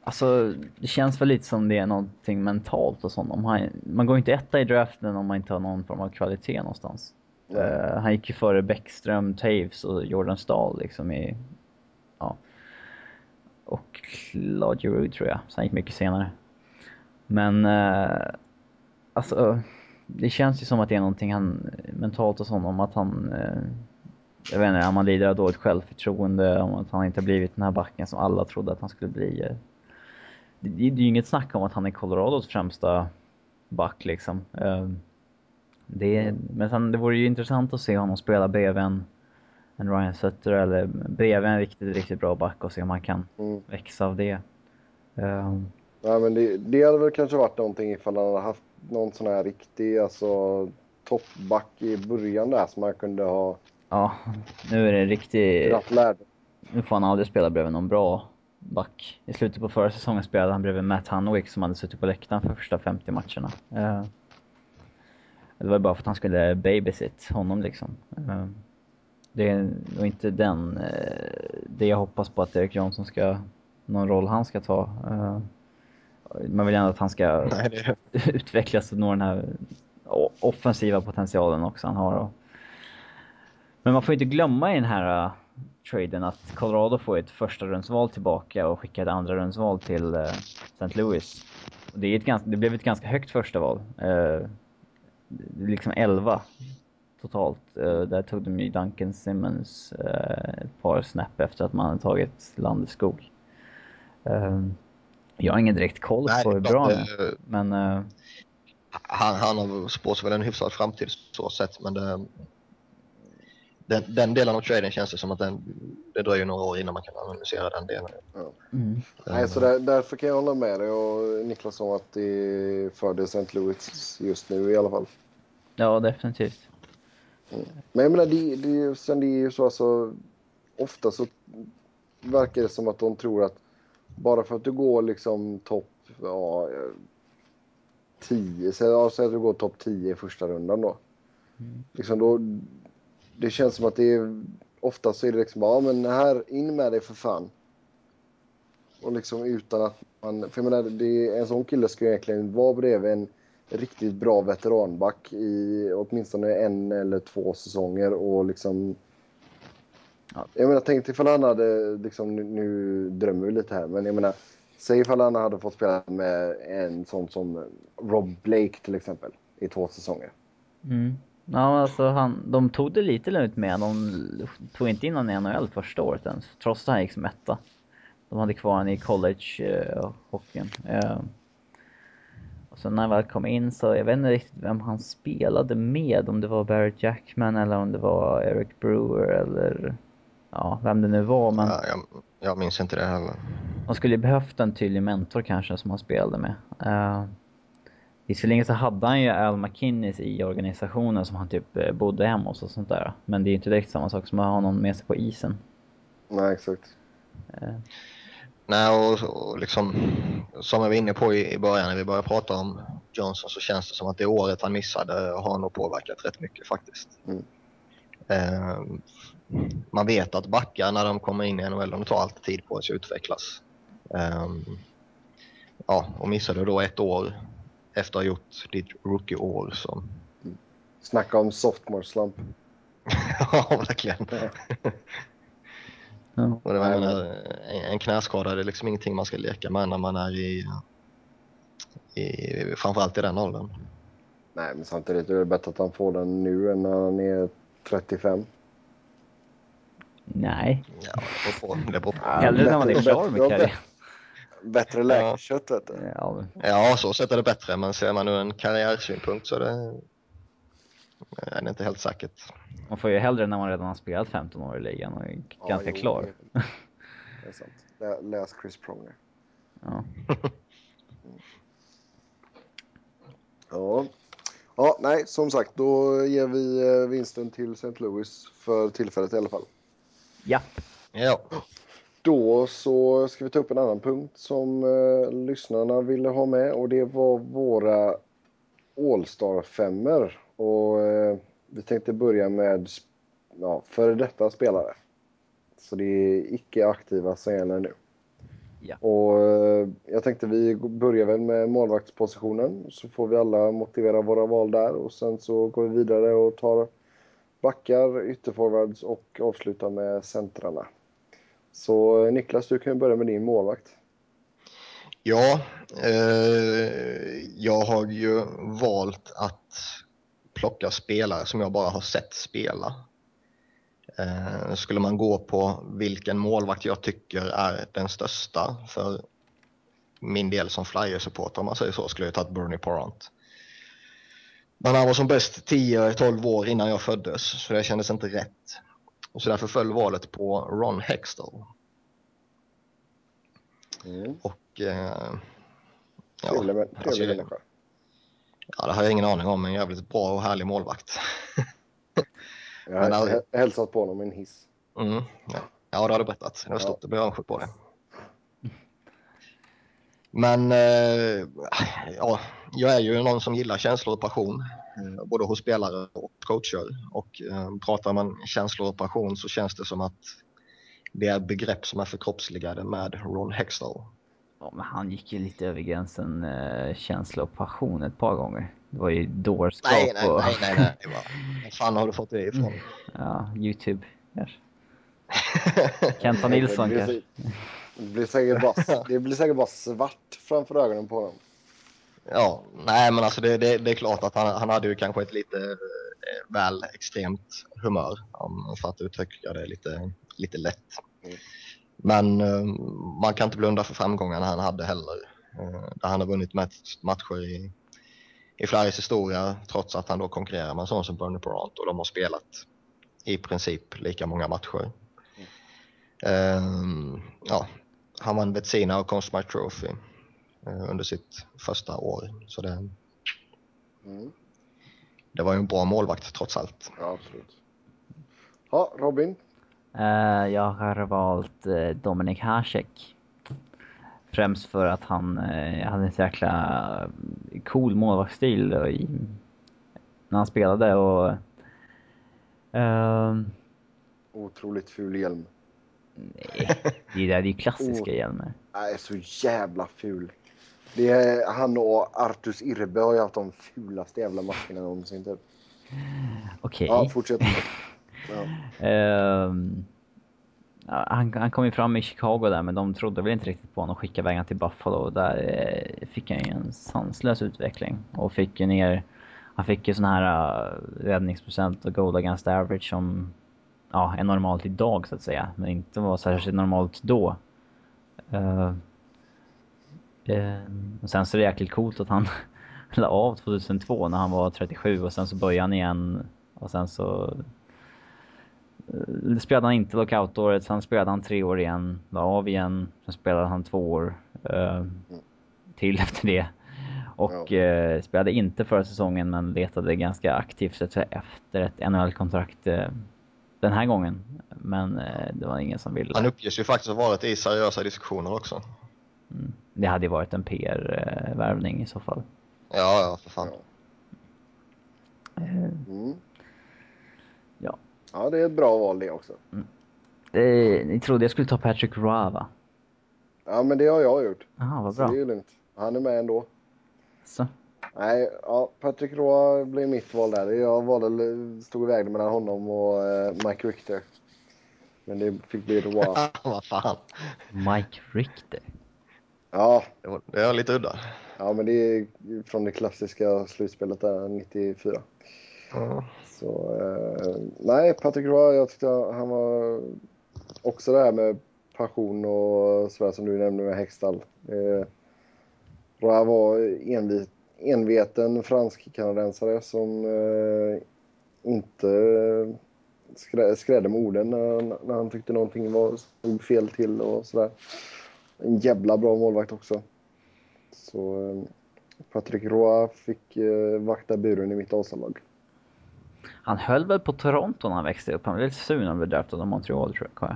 Alltså, det känns väl lite som det är någonting mentalt och sånt. Han, man går inte etta i draften om man inte har någon form av kvalitet någonstans. Uh, han gick ju före Bäckström, Taves och Jordan Stahl liksom i... Ja. Och Claude Giroux tror jag, så han gick mycket senare. Men, uh, alltså, det känns ju som att det är någonting han, mentalt och sånt, om att han... Uh, jag vet inte, om han lider av dåligt självförtroende, om att han inte har blivit den här backen som alla trodde att han skulle bli. Det, det är ju inget snack om att han är Colorados främsta back liksom. Det, men sen, det vore ju intressant att se honom spela bredvid en, en Ryan Sutter eller bredvid en riktigt, riktigt bra back och se om han kan mm. växa av det. Um, ja, men det, det hade väl kanske varit någonting ifall han hade haft någon sån här riktig alltså, toppback i början där som han kunde ha... Ja, nu är det en riktig... Nu får han aldrig spela bredvid någon bra back. I slutet på förra säsongen spelade han bredvid Matt Hanwick som hade suttit på läktaren för första 50 matcherna. Uh, det var bara för att han skulle babysit honom liksom. Eh, det är nog inte den, eh, det jag hoppas på att Erik Johnson ska, någon roll han ska ta. Man vill gärna att han ska Nej, det... utvecklas och nå den här offensiva potentialen också han har. Men man får inte glömma i den här uh, traden att Colorado får ett första rundsval tillbaka och skickar ett andra rundsval till uh, St. Louis. Det, är ett ganska, det blev ett ganska högt första val. Uh, liksom 11 totalt. Uh, där tog de ju Duncan Simmons uh, ett par snap efter att man hade tagit Landeskog. Uh, jag har ingen direkt koll Nej, på hur bra han är, men... han, han har spås väl en hyfsad framtid så sett, men det, den, den, delen av traden känns det som att den, det dröjer några år innan man kan analysera den delen. Ja. Mm. Nej, så där, därför kan jag hålla med dig och Niklas om att det är fördel St. Louis just nu i alla fall. Ja, definitivt. Mm. Men jag menar, det, det, sen det är ju så alltså, ofta så verkar det som att de tror att bara för att du går liksom topp ja, 10, säg, att du går topp 10 i första rundan då. Mm. Liksom då. Det känns som att det är, ofta så är det liksom ja men här, in med dig för fan. Och liksom utan att man, för jag menar, det, en sån kille ska ju egentligen vara bredvid en riktigt bra veteranback i åtminstone en eller två säsonger och liksom Ja. Jag menar, tänk ifall han hade, liksom, nu, nu drömmer vi lite här, men jag menar, Säg ifall han hade fått spela med en sån som Rob Blake till exempel i två säsonger. Mm. Ja, alltså han, de tog det lite lugnt med De tog inte in honom i NHL första året ens, trots att han gick som etta. De hade kvar honom i college-hockeyn. Eh, uh, eh, uh, och sen när han väl kom in så, jag vet inte riktigt vem han spelade med, om det var Barrett Jackman eller om det var Eric Brewer eller ja, vem det nu var. Men ja, jag, jag minns inte det heller. De skulle ju behövt en tydlig mentor kanske som han spelade med. Uh, Visserligen så hade han ju Al McKinnis i organisationen som han typ eh, bodde hemma hos och sånt där. Men det är ju inte direkt samma sak som att ha någon med sig på isen. Nej, exakt. Uh. Nej, och, och liksom som jag var inne på i, i början när vi började prata om Johnson så känns det som att det året han missade har nog påverkat rätt mycket faktiskt. Mm. Uh, man vet att backar när de kommer in i NHL, de tar alltid tid på sig att utvecklas. Um, ja, och missade då ett år efter att ha gjort ditt rookie-år. Så. Snacka om sophomore slump. ja, verkligen. ja. Och det var, menar, en knäskada det är liksom ingenting man ska leka med när man är i, i framförallt i den åldern. Nej, men samtidigt är det bättre att han får den nu än när han är 35. Nej. Ja, det beror på. Det beror på. Hellre när man är klar med karriären. Bättre läkkött vet du. Ja. ja, så sett är det bättre. Men ser man ur en karriärsynpunkt så är det, är det inte helt säkert. Man får ju hellre när man redan har spelat 15 år i ligan och är ja, ganska jo, klar. Det är sant. Läs Chris Pronger. Ja. ja. Ja, nej, som sagt, då ger vi eh, vinsten till St. Louis för tillfället i alla fall. Ja. Ja. Då så ska vi ta upp en annan punkt som eh, lyssnarna ville ha med och det var våra All-star femmer och eh, vi tänkte börja med ja, före detta spelare. Så det är icke aktiva som gäller nu. Ja. Och eh, jag tänkte vi börjar väl med målvaktspositionen så får vi alla motivera våra val där och sen så går vi vidare och tar backar, ytterforwards och avslutar med centrarna. Så eh, Niklas, du kan ju börja med din målvakt. Ja, eh, jag har ju valt att plocka spelare som jag bara har sett spela. Eh, skulle man gå på vilken målvakt jag tycker är den största för min del som flyer-supporter om man säger så, skulle jag tagit Bernie Parent. Men han var som bäst 10-12 år innan jag föddes, så det kändes inte rätt. Så därför föll valet på Ron Hextall. Mm. Och... Eh, ja, trevlig alltså, människa. Ja, det har jag ingen aning om. En jävligt bra och härlig målvakt. jag har hälsat på honom i en hiss. Mm, ja. ja, det har du berättat. Det stort. Ja. Det blev avundsjuk på det. Men eh, ja, jag är ju någon som gillar känslor och passion, eh, både hos spelare och coacher. Och eh, pratar man känslor och passion så känns det som att det är begrepp som är förkroppsligade med Ron Hextall. Ja, men han gick ju lite över gränsen eh, känsla och passion ett par gånger. Det var ju dårskap nej, nej, och... nej, nej, nej. Var fan har du fått det ifrån? Ja, Youtube kanske. Kenta Nilsson kanske. Det blir, säkert bara, det blir säkert bara svart framför ögonen på dem. Ja, nej men alltså det, det, det är klart att han, han hade ju kanske ett lite eh, väl extremt humör för att uttrycka det lite, lite lätt. Mm. Men uh, man kan inte blunda för framgångarna han hade heller. Uh, där han har vunnit matcher i, i Flyers historia trots att han då konkurrerar med en sån som Bernie Parent och de har spelat i princip lika många matcher. Uh, ja, han vann Betsina och Conn Smythe Trophy under sitt första år. Så det, mm. det var ju en bra målvakt trots allt. Ja, absolut. Ja, Robin? Uh, jag har valt uh, Dominik Hasek. Främst för att han uh, hade en så jäkla cool målvaktsstil i, när han spelade och... Uh, Otroligt ful hjälm. Nej, det där är ju klassiska oh, hjälmar. Nej, så jävla ful. Det är, han och Artus Irbe har ju haft de fulaste jävla maskerna någonsin typ. Okej. Okay. Ja, fortsätt. Ja. Um, han, han kom ju fram i Chicago där, men de trodde väl inte riktigt på honom och skickade iväg till Buffalo. Och där eh, fick han ju en sanslös utveckling. Och fick ju ner... Han fick ju sån här uh, räddningsprocent och goal against average som ja, är normalt idag så att säga, men inte var särskilt normalt då. Uh, och sen så är det jäkligt coolt att han la av 2002 när han var 37 och sen så började han igen och sen så uh, spelade han inte lockout-året, sen spelade han tre år igen, la av igen, sen spelade han två år till efter det. Och ja. spelade inte förra säsongen men letade ganska aktivt efter ett NHL-kontrakt den här gången. Men eh, det var ingen som ville. Han uppges ju faktiskt ha varit i seriösa diskussioner också. Mm. Det hade ju varit en PR-värvning i så fall. Ja, ja, för fan. Eh, mm. Ja. Ja, det är ett bra val det också. Mm. Det, ni trodde jag skulle ta Patrick Roy, va? Ja, men det har jag gjort. Jaha, vad bra. Så det är ju lugnt. Han är med ändå. Så. Nej, ja, Patrick Roy blev mitt val där. Jag valde, stod och vägde mellan honom och uh, Mike Richter. Men det fick bli Roy. Vad fan. Mike Richter? Ja. Det var, lite udda. Ja, men det är från det klassiska slutspelet där, 94. Mm. Så, uh, nej, Patrick Roy, jag tyckte han var också det här med passion och sådär som du nämnde med Hextall. Uh, Roy var envis enveten fransk-kanadensare som eh, inte skrä, skrädde med orden när, när han tyckte någonting var, stod fel till och sådär. En jävla bra målvakt också. Så eh, Patrick Roy fick eh, vakta buren i mitt Asalag. Han höll väl på Toronto när han växte upp? Han var lite sur när han blev draftad av Montreal tror jag.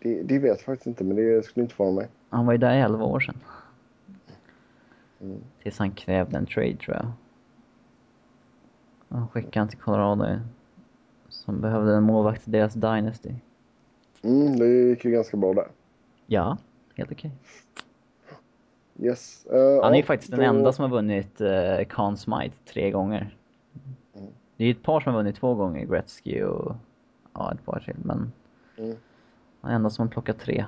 Det, det vet jag faktiskt inte, men det skulle inte förvåna mig. Han var ju där i 11 år sedan. Mm. Tills han krävde en trade tror jag. Han skickade han till Colorado. Som behövde en målvakt i deras Dynasty. Mm, det gick ju ganska bra där. Ja, helt okej. Okay. Yes. Uh, han är ju faktiskt då... den enda som har vunnit uh, Conn Smythe tre gånger. Mm. Det är ju ett par som har vunnit två gånger, Gretzky och ja, ett par till, men mm. han är enda som har plockat tre.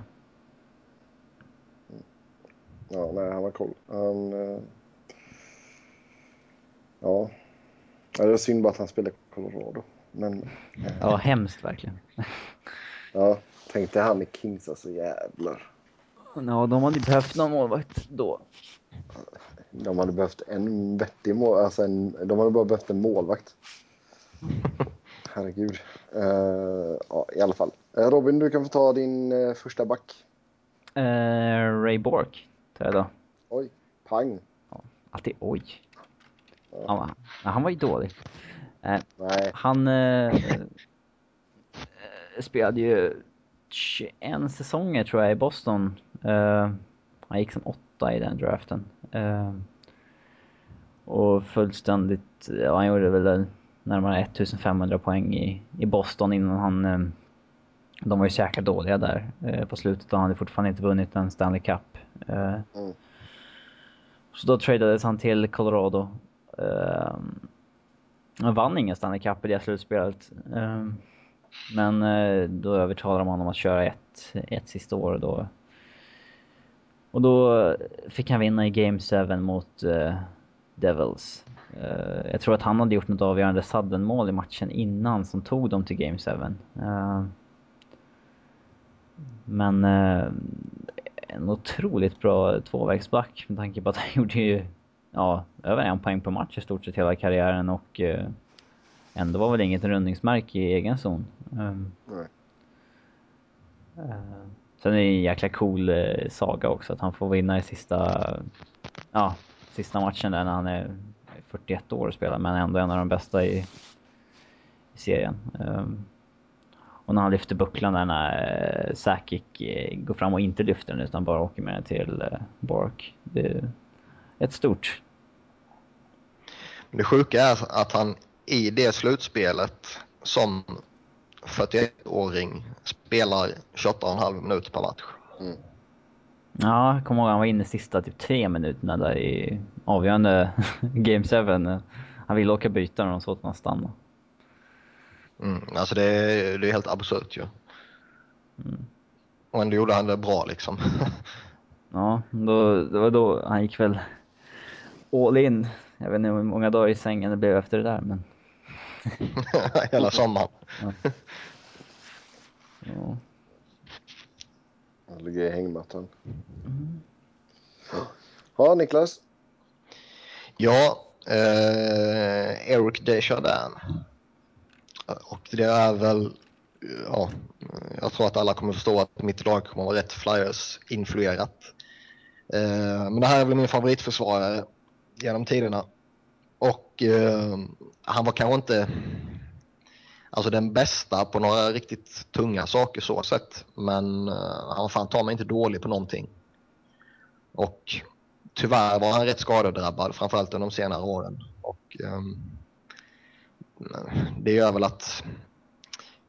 Ja, nej, han har koll. Han... Eh... Ja. ja. Det är synd bara att han spelar Colorado. Men... Eh... Ja, hemskt verkligen. ja, tänkte han i Kings alltså, jävlar. Ja, de hade behövt någon målvakt då. De hade behövt en vettig målvakt. Alltså en... de hade bara behövt en målvakt. Herregud. Uh, ja, i alla fall. Uh, Robin, du kan få ta din uh, första back. Ray Bork tar jag då. Oj, pang. Ja, alltid oj. Ja. Han, han var ju dålig. Eh, Nej. Han eh, spelade ju 21 säsonger tror jag i Boston. Eh, han gick som åtta i den draften. Eh, och fullständigt, ja han gjorde väl närmare 1500 poäng i, i Boston innan han eh, de var ju så jäkla dåliga där eh, på slutet och han hade fortfarande inte vunnit en Stanley Cup. Mm. Så då tradades han till Colorado. Han vann ingen Stanley Cup i det slutspelet. Men eh, då övertalade de honom att köra ett, ett sista år då. Och då fick han vinna i Game 7 mot uh, Devils. Uh, jag tror att han hade gjort något avgörande sudden-mål i matchen innan som tog dem till Game 7. Uh, men en otroligt bra tvåvägsback med tanke på att han gjorde ju ja, över en poäng per match i stort sett hela karriären och ändå var väl inget rundningsmärke i egen zon. Um, Nej. Uh, sen är det en jäkla cool uh, saga också att han får vinna i sista, ja, sista matchen där när han är 41 år och spelar men ändå en av de bästa i, i serien. Um, och när han lyfter bucklan där när eh, Sakic eh, går fram och inte lyfter den utan bara åker med till eh, Bork. Det är ett stort. Det sjuka är att han i det slutspelet som 41-åring spelar 28,5 minuter per match. Mm. Ja, jag kommer ihåg han var inne sista typ tre minuterna där i avgörande Game 7. Han ville åka byta och de sa att han stanna. Mm, alltså det är, det är helt absurt ju. Mm. Och ändå gjorde han det bra liksom. ja, då, det var då han gick väl all in. Jag vet inte hur många dagar i sängen det blev efter det där men... Hela sommaren. ja. ja. Han ligger i hängmattan. Mm. Ja, Niklas? Ja, eh, Eric Desjardins. Och det är väl, ja, jag tror att alla kommer förstå att mitt lag kommer vara rätt Flyers-influerat. Eh, men det här är väl min favoritförsvarare genom tiderna. Och eh, han var kanske inte alltså den bästa på några riktigt tunga saker så sett. Men eh, han var fan ta mig inte dålig på någonting. Och tyvärr var han rätt skadedrabbad, framförallt under de senare åren. Och eh, det gör väl att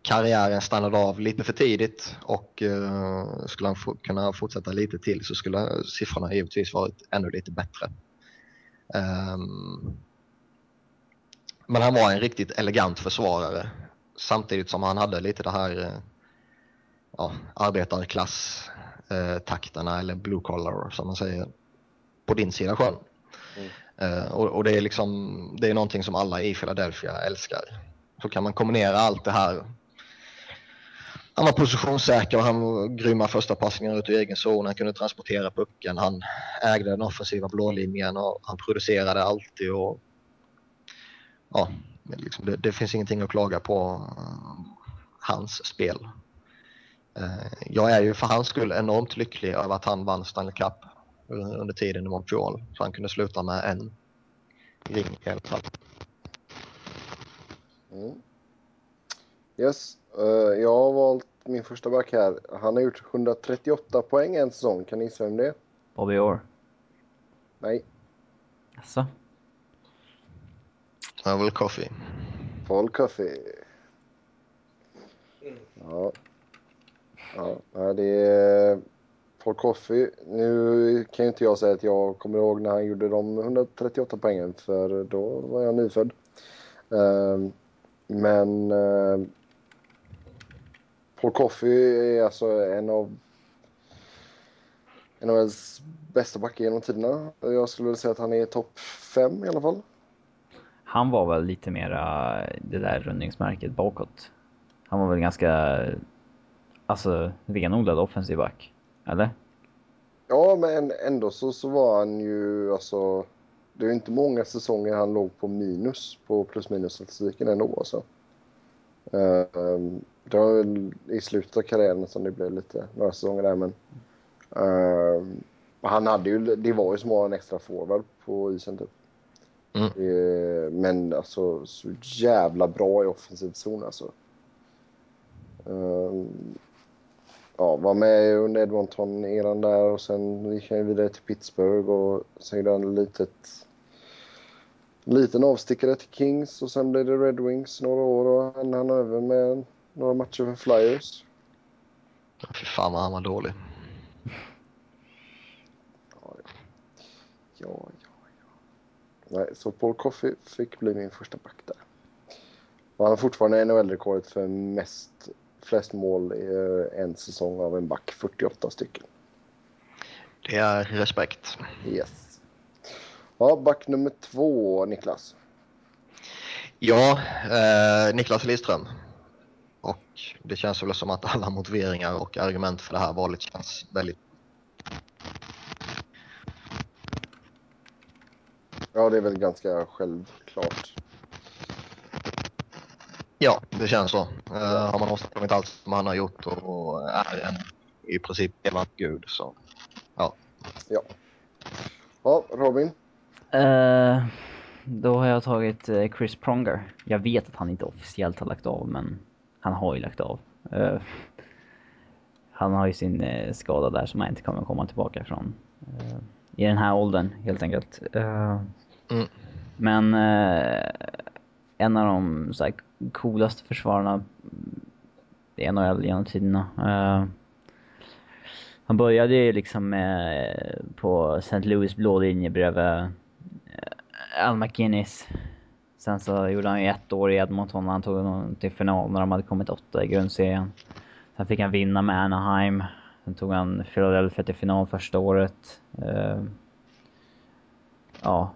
karriären stannade av lite för tidigt och uh, skulle han kunna fortsätta lite till så skulle siffrorna givetvis varit ännu lite bättre. Um, men han var en riktigt elegant försvarare samtidigt som han hade lite det här eh, ja, arbetarklass-takterna eller blue collar som man säger på din sida sjön. Mm. Uh, och, och, det är liksom, det är någonting som alla i Philadelphia älskar. Så kan man kombinera allt det här. Han var positionssäker och han var grymma första passningar ut i egen zon. Han kunde transportera pucken. Han ägde den offensiva blålinjen och han producerade alltid. Och, ja, liksom, det, det, finns ingenting att klaga på uh, hans spel. Uh, jag är ju för hans skull enormt lycklig över att han vann Stanley Cup under tiden i Montreal. Så han kunde sluta med en ring i alla fall. Mm. Yes, uh, jag har valt min första back här. Han har gjort 138 poäng en säsong. Kan ni gissa vem det är? Bobby Orr? Nej. Jaså? Jag vill Coffee. Paul Coffee. Ja. Ja, det är Paul Coffey. Nu kan ju inte jag säga att jag kommer ihåg när han gjorde de 138 poängen för då var jag nyfödd. Uh, men Paul Coffey är alltså en av en av ens bästa backar genom tiderna. Jag skulle vilja säga att han är topp fem i alla fall han var väl lite mera det där rundningsmärket bakåt. Han var väl ganska, alltså renodlad offensiv back, eller? Ja, men ändå så, så var han ju alltså... Det är inte många säsonger han låg på minus på plus minus statistiken ändå alltså. Uh, det var väl i slutet av karriären som det blev lite, några säsonger där men... Uh, han hade ju, det var ju som att ha en extra forward på isen typ. Mm. Eh, men alltså så jävla bra i offensiv zon alltså. Uh, ja, var med under Edmonton-eran där och sen gick han vidare till Pittsburgh och sen gjorde han litet liten avstickare till Kings och sen blev det Red Wings några år och han hann över med några matcher för Flyers. Fy fan vad han var dålig. Ja. Nej, så Paul Coffey fick bli min första back där. Och han har fortfarande NHL-rekordet för mest, flest mål i eh, en säsong av en back, 48 stycken. Det är respekt. Yes. Ja, back nummer två, Niklas. Ja, eh, Niklas Lidström. Och det känns väl som att alla motiveringar och argument för det här valet känns väldigt Ja, det är väl ganska självklart. Ja, det känns så. Uh, har man åstadkommit allt som han har gjort och är en i princip levande gud så ja. Ja. Ja, Robin? Uh, då har jag tagit uh, Chris Pronger. Jag vet att han inte officiellt har lagt av, men han har ju lagt av. Uh, han har ju sin skada där som han inte kommer komma tillbaka ifrån. I den här åldern, helt enkelt. Mm. Men eh, en av de så här, coolaste försvararna i NHL genom tiderna. Eh, han började ju liksom med, eh, på St. Louis blå linje bredvid eh, Al McInnes. Sen så gjorde han ju ett år i Edmonton och han tog honom till final när de hade kommit åtta i grundserien. Sen fick han vinna med Anaheim. Sen tog han Philadelphia till final första året. Uh, ja.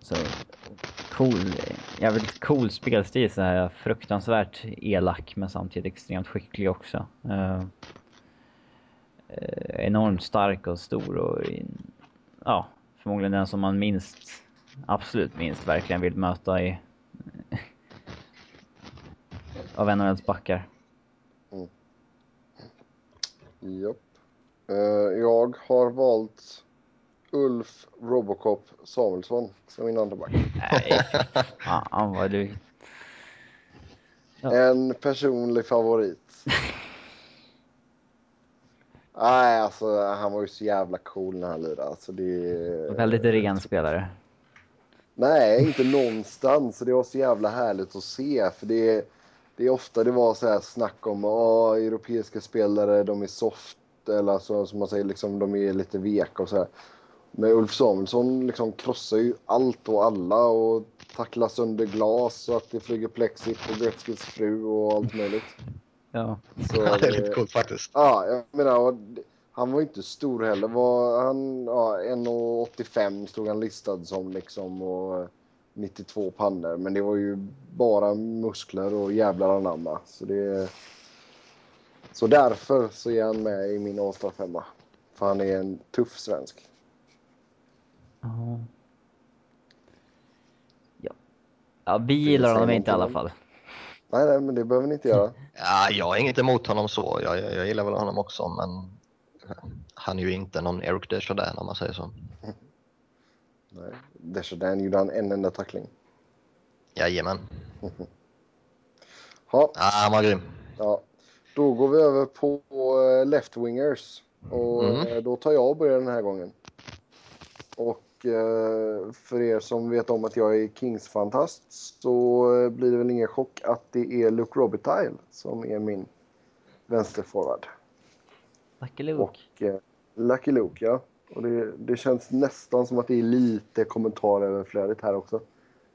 Så cool, jävligt cool spelstil så här fruktansvärt elak men samtidigt extremt skicklig också. Uh, enormt stark och stor och ja, förmodligen den som man minst, absolut minst verkligen vill möta i av NHLs backar. Mm. Japp. Uh, jag har valt Ulf Robocop Samuelsson som min andra back. Nej, fan vad du... Ja. En personlig favorit. Nej, alltså han var ju så jävla cool när han lirade. Alltså, det... Väldigt ren spelare. Nej, inte någonstans. Det var så jävla härligt att se. För det, det är ofta det var så här snack om att europeiska spelare, de är soft. Eller så, som man säger, liksom, de är lite veka och så här. Men Ulf Samuelsson liksom krossar ju allt och alla och tacklar sönder glas så att det flyger plexi på Gretzkys fru och allt möjligt. Ja. Så det är lite coolt faktiskt. Ja, jag menar, han var inte stor heller. Var han, ja, 1,85 stod han listad som liksom och 92 pannor. Men det var ju bara muskler och jävlar anamma. Så det... Så därför så är han med i min All-Star femma. För han är en tuff svensk. Ja. Ja, ja vi gillar honom inte i alla fall. Nej, nej, men det behöver ni inte göra. Ja, jag har inget emot honom så. Jag, jag, jag gillar väl honom också, men han är ju inte någon Eric Desjardins om man säger så. Nej, Desjardins gjorde han en enda tackling. Jajamän. ja. ja, han var grym. Ja. Då går vi över på eh, left-wingers. Och mm. Eh, då tar jag och börjar den här gången. Och för er som vet om att jag är Kings-fantast så blir det väl ingen chock att det är Luke Robitaille som är min vänsterforward. Lucky Luke. Och, eh, Lucky Luke, ja. Och det, det, känns nästan som att det är lite kommentaröverflödigt här också.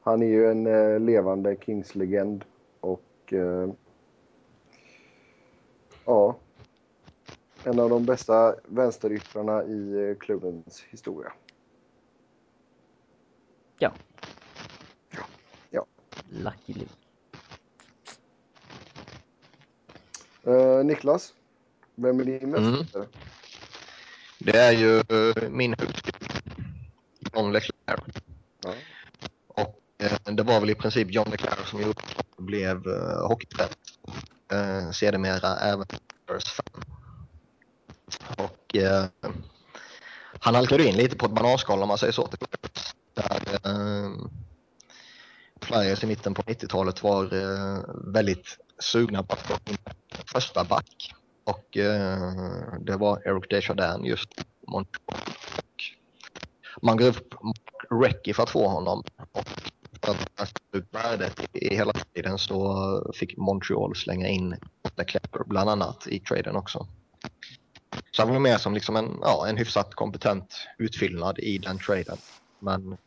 Han är ju en eh, levande Kings-legend och eh, ja, en av de bästa vänsteryttrarna i eh, klubbens historia. Ja. Ja. ja. Lucky Luke. Uh, Niklas, vem är din mästare? Mm. Det är ju uh, min huvudskrift, John Leclerc. Ja. Och uh, det var väl i princip John Leclerc som gjorde blev uh, hockeytränare. Uh, sedermera även fan. Och uh, han halkade in lite på ett bananskal om man säger så. Eh, Där, Flyers i mitten på 90-talet var eh, väldigt sugna på att få in första back. Och eh, det var Eric Desjardins just Montreal. Och man gav upp Recky för att få honom. Och för att ut värdet i hela tiden så fick Montreal slänga in Clapper bland annat i traden också. Så han var med som liksom en, ja, en hyfsat kompetent utfyllnad i den traden. Men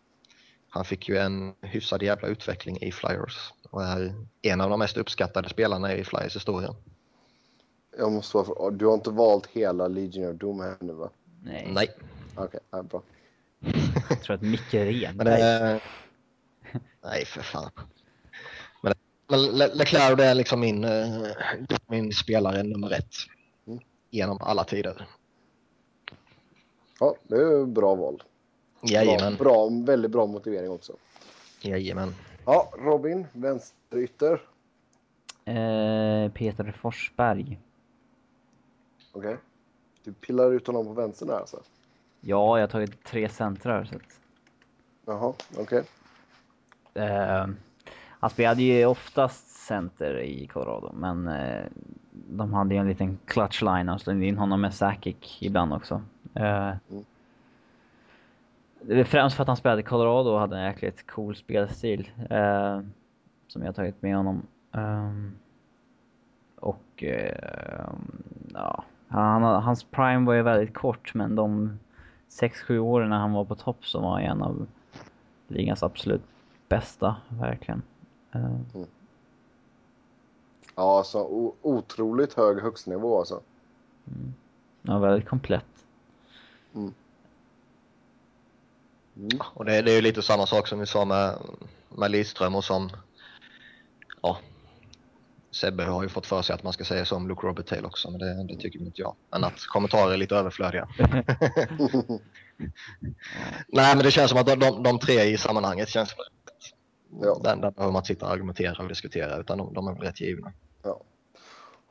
han fick ju en hyfsad jävla utveckling i Flyers och är en av de mest uppskattade spelarna i Flyers historia. Jag måste vara du har inte valt hela Legion of Doom här nu va? Nej. Nej. Okej, okay, ja, bra. Jag tror att Micke Renberg... nej, för fan. Men, men Leclerc är liksom min, eh, min spelare nummer ett mm. genom alla tider. Ja, det är bra val. Jajamän. Bra, bra, väldigt bra motivering också. Jajamän. Ja, Robin, vänsterytter. Eh, Peter Forsberg. Okej. Okay. Du pillar ut honom på vänster där alltså? Ja, jag har tagit tre centrar. Så att... Jaha, okej. Okay. Eh, han spelade ju oftast center i Colorado, men eh, de hade ju en liten clutch line och slängde in honom med Sakic ibland också. Eh, mm. Det är främst för att han spelade i Colorado och hade en jäkligt cool spelstil. Eh, som jag tagit med honom. Um, och eh, ja, han, hans prime var ju väldigt kort men de 6-7 åren när han var på topp så var han en av ligans absolut bästa, verkligen. Uh, mm. Ja, alltså otroligt hög högstnivå alltså. Mm. Ja, väldigt komplett. Mm. Och det, det är ju lite samma sak som vi sa med, med Lidström och som ja, Sebbe har ju fått för sig att man ska säga så om Luke Robert Taylor också, men det, det tycker inte jag. Men att kommentarer är lite överflödiga. Nej, men det känns som att de, de, de tre i sammanhanget känns Ja. Den, där behöver man inte sitta och argumentera och diskutera, utan de, de är rätt givna.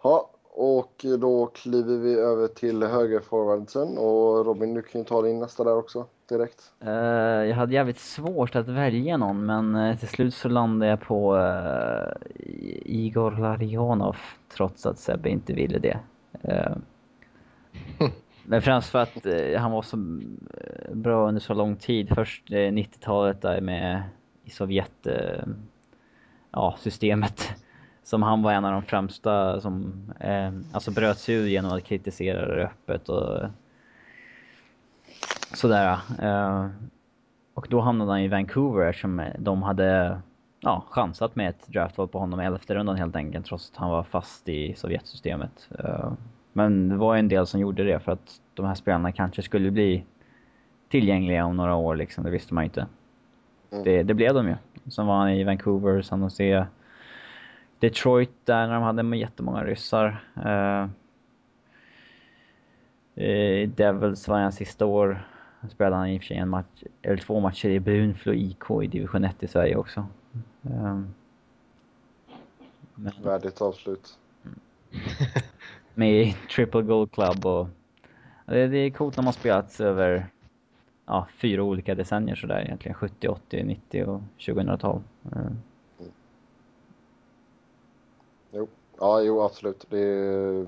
Ja, och då kliver vi över till högerforwardsen och Robin, du kan ju ta din nästa där också direkt. Eh, jag hade jävligt svårt att välja någon, men eh, till slut så landade jag på uh, Igor Larionov, trots att Sebbe inte ville det. Eh, men främst för att han var så bra under så lång tid. Först eh, 90-talet där med i Sovjet, ja, systemet. Som han var en av de främsta som eh, alltså bröt sig ur genom att kritisera det öppet och sådär. Eh, och då hamnade han i Vancouver eftersom de hade ja, chansat med ett draftval på honom i elfte rundan helt enkelt trots att han var fast i Sovjetsystemet. Eh, men det var en del som gjorde det för att de här spelarna kanske skulle bli tillgängliga om några år liksom, det visste man inte. Mm. Det, det blev de ju. Sen var han i Vancouver, San Jose, Detroit där när de hade med jättemånga ryssar. Uh, uh, Devils var hans sista år. Spelade han i och för sig en match, eller två matcher i Brunflo IK i division 1 i Sverige också. Um, men Värdigt avslut. med i Triple Gold Club och det, det är coolt när man spelat över ja, fyra olika decennier sådär egentligen. 70, 80, 90 och 2012. Jo, ja, jo absolut. Det är,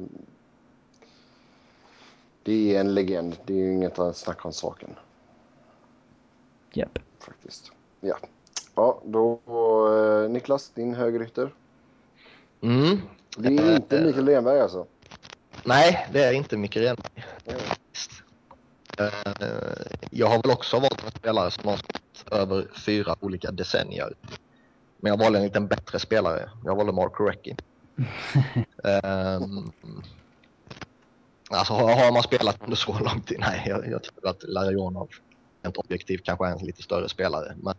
det är en legend. Det är ju inget att snacka om saken Japp. faktiskt. Ja, ja då eh, Niklas, din högerytter. Mm. Det är inte Mikael Renberg alltså. Nej, det är inte Micke Renberg. Mm. Eh, Jag har väl också valt en spelare som har spelat över fyra olika decennier. Men jag valde en liten bättre spelare. Jag valde Mark Recchi um, alltså har, har man spelat under så lång tid? Nej, jag, jag tror att Larionov rent objektivt kanske är en lite större spelare. Men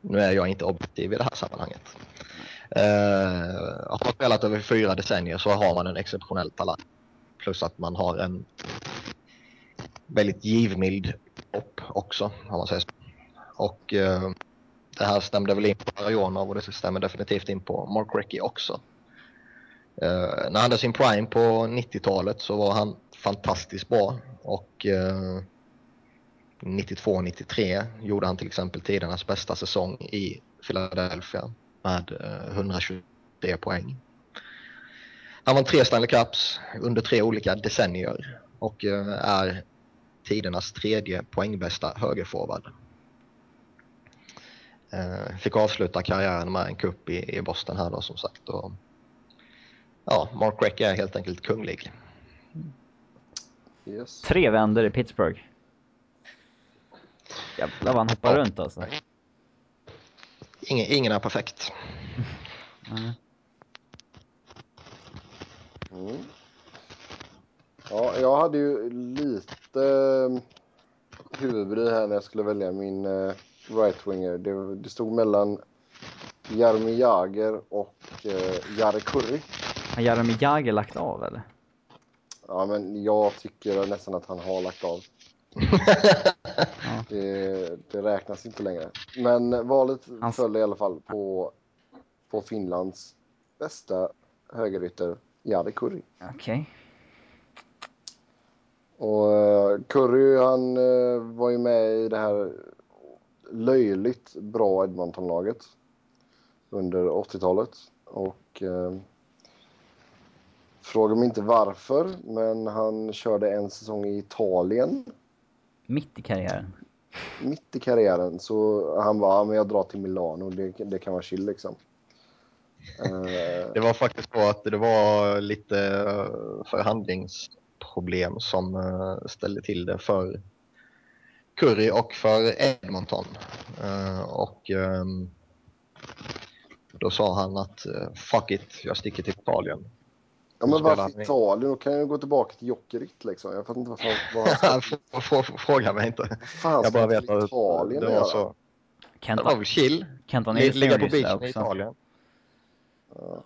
nu är jag inte objektiv i det här sammanhanget. Eh, uh, har man spelat över fyra decennier så har man en exceptionell talang. Plus att man har en väldigt givmild kropp också, om man säger så. Och uh, det här stämde väl in på Larionov och det stämmer definitivt in på Mark Recchi också. Eh, när han hade sin prime på 90-talet så var han fantastiskt bra och eh, 92-93 gjorde han till exempel tidernas bästa säsong i Philadelphia med eh, 123 poäng. Han vann tre Stanley Cups under tre olika decennier och eh, är tidernas tredje poängbästa högerforward. Eh, fick avsluta karriären med en cup i, i Boston här då som sagt. Och, ja, Mark Recchi är helt enkelt kunglig. Yes. Tre vänder i Pittsburgh. Jävlar vad han hoppar Ja. runt alltså. Ingen, ingen är perfekt. Mm. Ja, jag hade ju lite eh, huvudbry här när jag skulle välja min eh, right-winger. Det, det stod mellan Jaromir Jagr och eh, Jari Kurri. Har Jaromir Jagr lagt av eller? Ja, men jag tycker nästan att han har lagt av. Det, det räknas inte längre. Men valet Hans- föll i alla fall på, på Finlands bästa högerytter, Jari Kurri. Okej. Och eh, Curry han eh, var ju med i det här löjligt bra Edmonton-laget under 80-talet. Och eh, fråga mig inte varför, men han körde en säsong i Italien Mitt i karriären. mitt i karriären. Så han var, ja, men jag drar till Milano, det, det kan vara chill liksom. Eh, Det var faktiskt så att det var lite eh, förhandlingsproblem som eh, ställde till det för Curry och för Edmonton. Och ehm, då sa han att fuck it, jag sticker till Italien. Ja, men varför Italien? Då kan jag gå tillbaka till Jokerit liksom. Jag fattar inte varför. Vad Fråga mig inte. Fan, jag bara vet att Italien det var så. Kent, det var väl chill. Kent Nilsson Ligga på beachen i Italien.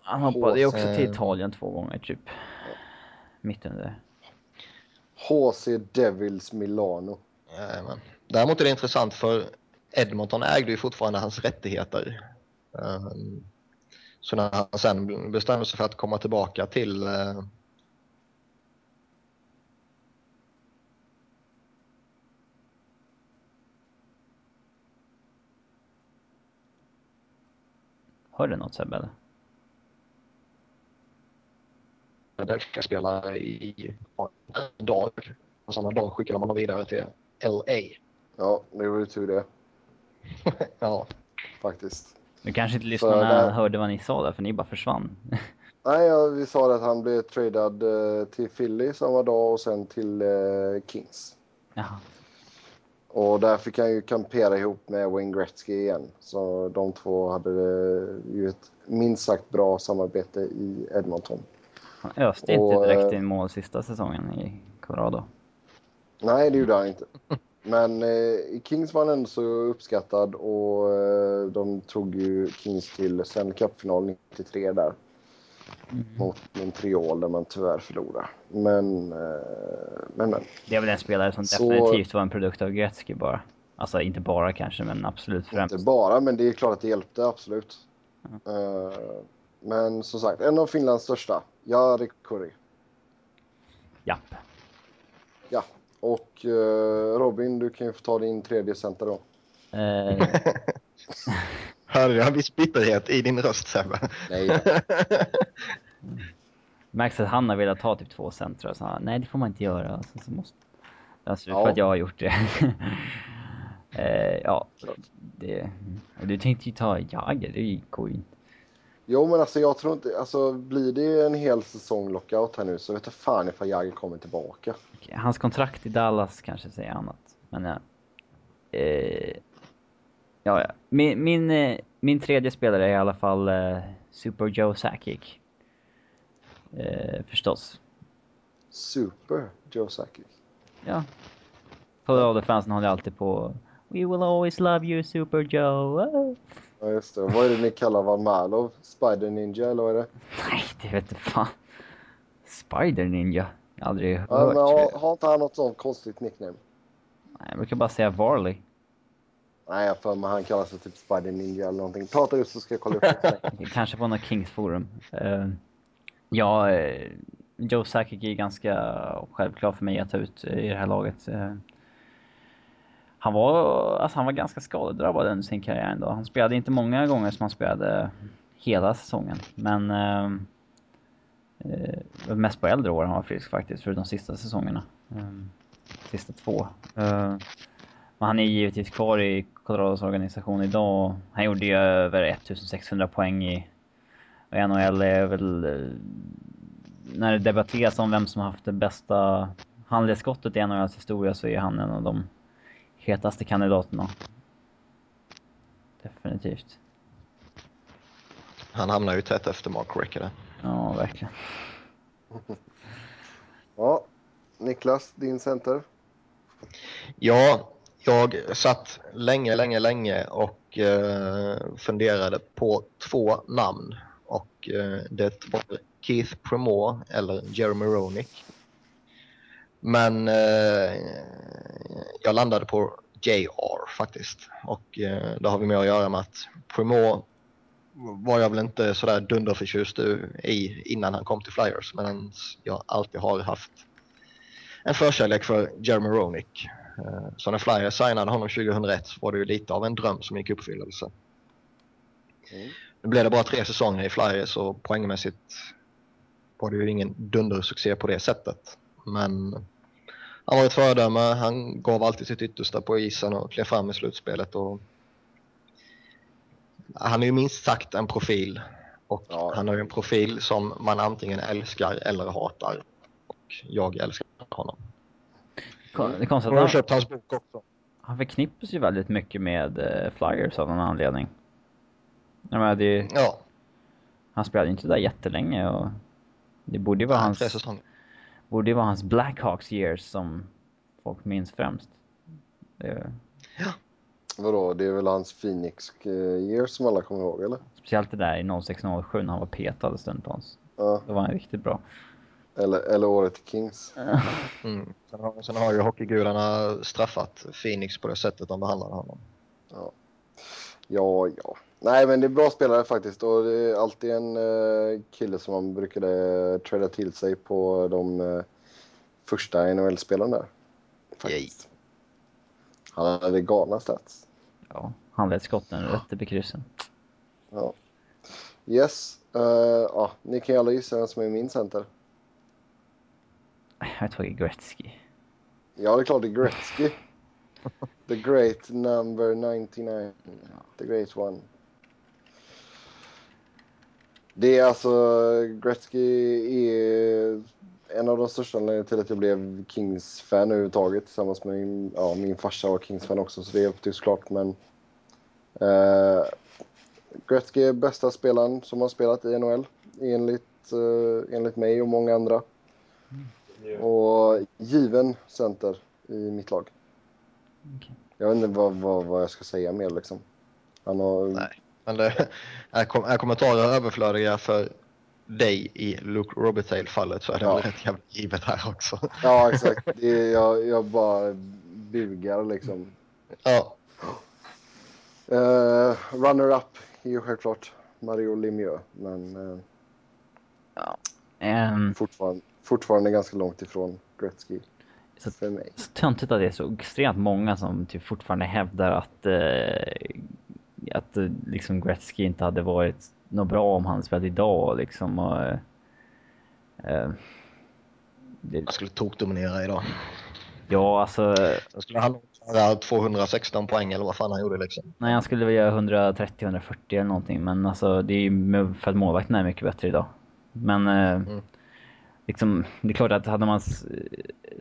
Han hoppade ju också till Italien två gånger typ. Mitt under. HC Devils Milano. Jajamän. Däremot är det intressant för Edmonton ägde ju fortfarande hans rättigheter. Um, så när han sen bestämde sig för att komma tillbaka till uh, Hör du något Sebbe eller? Philadelphia spela i en dag. Och samma dag skickade man dem vidare till LA. Ja, det var ju tur det. ja. Faktiskt. Nu kanske inte lyssnarna där... hörde vad ni sa där, för ni bara försvann. Nej, ja, vi sa att han blev tradad eh, till Philly samma dag och sen till eh, Kings. Jaha. Och där fick han ju kampera ihop med Wayne Gretzky igen. Så de två hade ju ett minst sagt bra samarbete i Edmonton. Han öste och, inte direkt in mål sista säsongen i Colorado. Nej, det gjorde han inte. Men eh, i Kings var ändå så uppskattad och eh, de tog ju Kings till Stanley Cup-final 93 där. Mm. Mot Montreal där man tyvärr förlorade. Men, eh, men, men. Det är väl en spelare som så... definitivt var en produkt av Gretzky bara. Alltså inte bara kanske, men absolut främst. Inte bara, men det är klart att det hjälpte, absolut. Mm. Uh, men som sagt, en av Finlands största. Jari Kurri. Japp. Ja, och uh, Robin, du kan ju få ta din tredje center då. Uh... Hörde jag en viss bitterhet i din röst Sebbe? Nej. Märks att han har velat ta typ två centra och så nej det får man inte göra. Alltså, så måste... Alltså, ja. för att jag har gjort det. uh, ja, det... Du tänkte ju ta Jagger, det går ju inte. Jo, men alltså jag tror inte... Alltså blir det en hel säsong lockout här nu så vet jag fan ifall Jagger kommer tillbaka. Okay, hans kontrakt i Dallas kanske säger annat. Men ja. Eh, ja, ja. Min, min, eh, min tredje spelare är i alla fall eh, Super Joe Sakic. Eh, förstås. Super Joe Sakic? Ja. Colorado-fansen håller alltid på We will always love you Super Joe. Ja, just det. Vad är det ni kallar Van Malov? Spider Ninja, eller vad är det? Nej, det vet inte fan. Spider Ninja? Aldrig hört. Ja, men har, har inte han något sånt konstigt nickname? Nej, jag brukar bara säga Varley. Nej, jag för mig han kallar sig typ Spider Ninja eller någonting. Prata ut så ska jag kolla upp det. Kanske på något Kings forum. Uh, ja, uh, Joe Sakic är ganska självklar för mig att ta ut i det här laget. Uh, han var, alltså han var ganska skadedrabbad under sin karriär ändå. Han spelade inte många gånger som han spelade hela säsongen. Men eh, eh mest på äldre år han var frisk faktiskt, för de sista säsongerna. Eh, sista två. Eh, men han är givetvis kvar i Colorados organisation idag. Han gjorde ju över 1600 poäng i NHL är väl... Eh, när det debatteras om vem som har haft det bästa handledsskottet i NHLs historia så är han en av de hetaste kandidaterna. Definitivt. Han hamnar ju tätt efter Mark Ricker. Ja, verkligen. ja, Niklas, din center? Ja, jag satt länge, länge, länge och eh, funderade på två namn. Och eh, det var Keith Premore eller Jeremy Roenick. Men eh, jag landade på JR faktiskt. Och eh, det har vi med att göra med att Primo var jag väl inte sådär dunderförtjust i innan han kom till Flyers. Men jag alltid har haft en förkärlek för Jeremy Roenick. Eh, så när Flyers signade honom 2001 var det ju lite av en dröm som gick i uppfyllelse. Mm. Nu blev det bara tre säsonger i Flyers och poängmässigt var det ju ingen dundersuccé på det sättet. Men han var ett föredöme. Han gav alltid sitt yttersta på isen och klev fram i slutspelet. Och... Han är ju minst sagt en profil. Och ja. han har ju en profil som man antingen älskar eller hatar. Och jag älskar honom. Det är konstigt att han... köpt hans bok också. Han förknippas ju väldigt mycket med uh, Flyers av någon anledning. Jag menar, det är... Ja. Han spelade inte där jättelänge och det borde ju vara Nej, hans... Borde ju vara hans Blackhawks years som folk minns främst. Det, Vadå, det är väl hans Phoenix eh, year som alla kommer ihåg eller? speciellt det där i 06-07 när han var petad stundtals. Ja, Då var han riktigt bra. eller, eller året i Kings. Mm. Sen, har, sen har ju hockeygudarna straffat Phoenix på det sättet de behandlade honom. Ja, ja. Nej, men det är bra spelare faktiskt och det är alltid en eh, kille som man brukade träda till sig på de eh, första NHL-spelarna där. Faktiskt. Han hade galna stats. Ja, han lät skotten rätt upp i kryssen. Ja. Yes. eh, ja, ni kan ju alla gissa vem som är min center. Jag har tagit Gretzky. Ja, det är klart det är Gretzky. The great number 99. The great one. Det är alltså, Gretzky är en av de största anledningarna till att jag blev Kings-fan överhuvudtaget tillsammans med min, ja, min farsa var Kings-fan också så det är det är såklart men eh, Gretzky är bästa spelaren som har spelat i NHL enligt, eh, enligt mig och många andra. Och given center i mitt lag. Okej. Jag vet inte vad, vad, vad jag ska säga mer liksom. Han har... Nej. Men det, är, kom, är kommentarer överflödiga för dig i Luke Robitaille-fallet så är det Ja. väl rätt jävla givet här också. Ja, exakt. Det är, jag, jag bara bugar liksom. Ja, Uh, Runner-up är ju självklart Mario Lemieux, men uh, Ehm, fortfarande, fortfarande ganska långt ifrån Gretzky Så- för mig. så töntigt att det är så extremt många som typ fortfarande hävdar att, eh, att eh, liksom Gretzky inte hade varit något bra om han spelade idag liksom. Och, eh, eh, det, jag skulle tokdominera idag. ja, alltså. Då skulle han göra 216 poäng eller vad fan han gjorde liksom. Nej, han skulle väl göra 130-140 eller någonting. Men alltså det är ju för att målvakten är mycket bättre idag. Men eh, Mm. Liksom, det är klart att hade man s-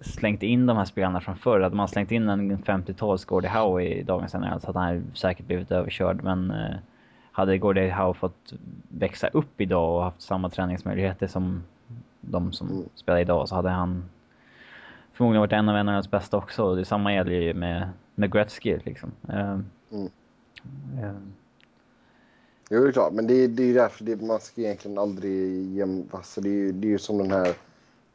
slängt in de här spelarna från förr, hade man slängt in en 50-tals Gordie Howe i dagens NHL så hade han säkert blivit överkörd. Men eh, hade Gordie Howe fått växa upp idag och haft samma träningsmöjligheter som de som Mm. spelar idag så hade han förmodligen varit en av NHLs bästa också. Och Det samma gäller ju med, med Gretzky liksom. Eh, Mm. Jo, det är klart. Men det, är- det är därför det, man ska egentligen aldrig jäm... Alltså, det, är, ju- det är ju som den här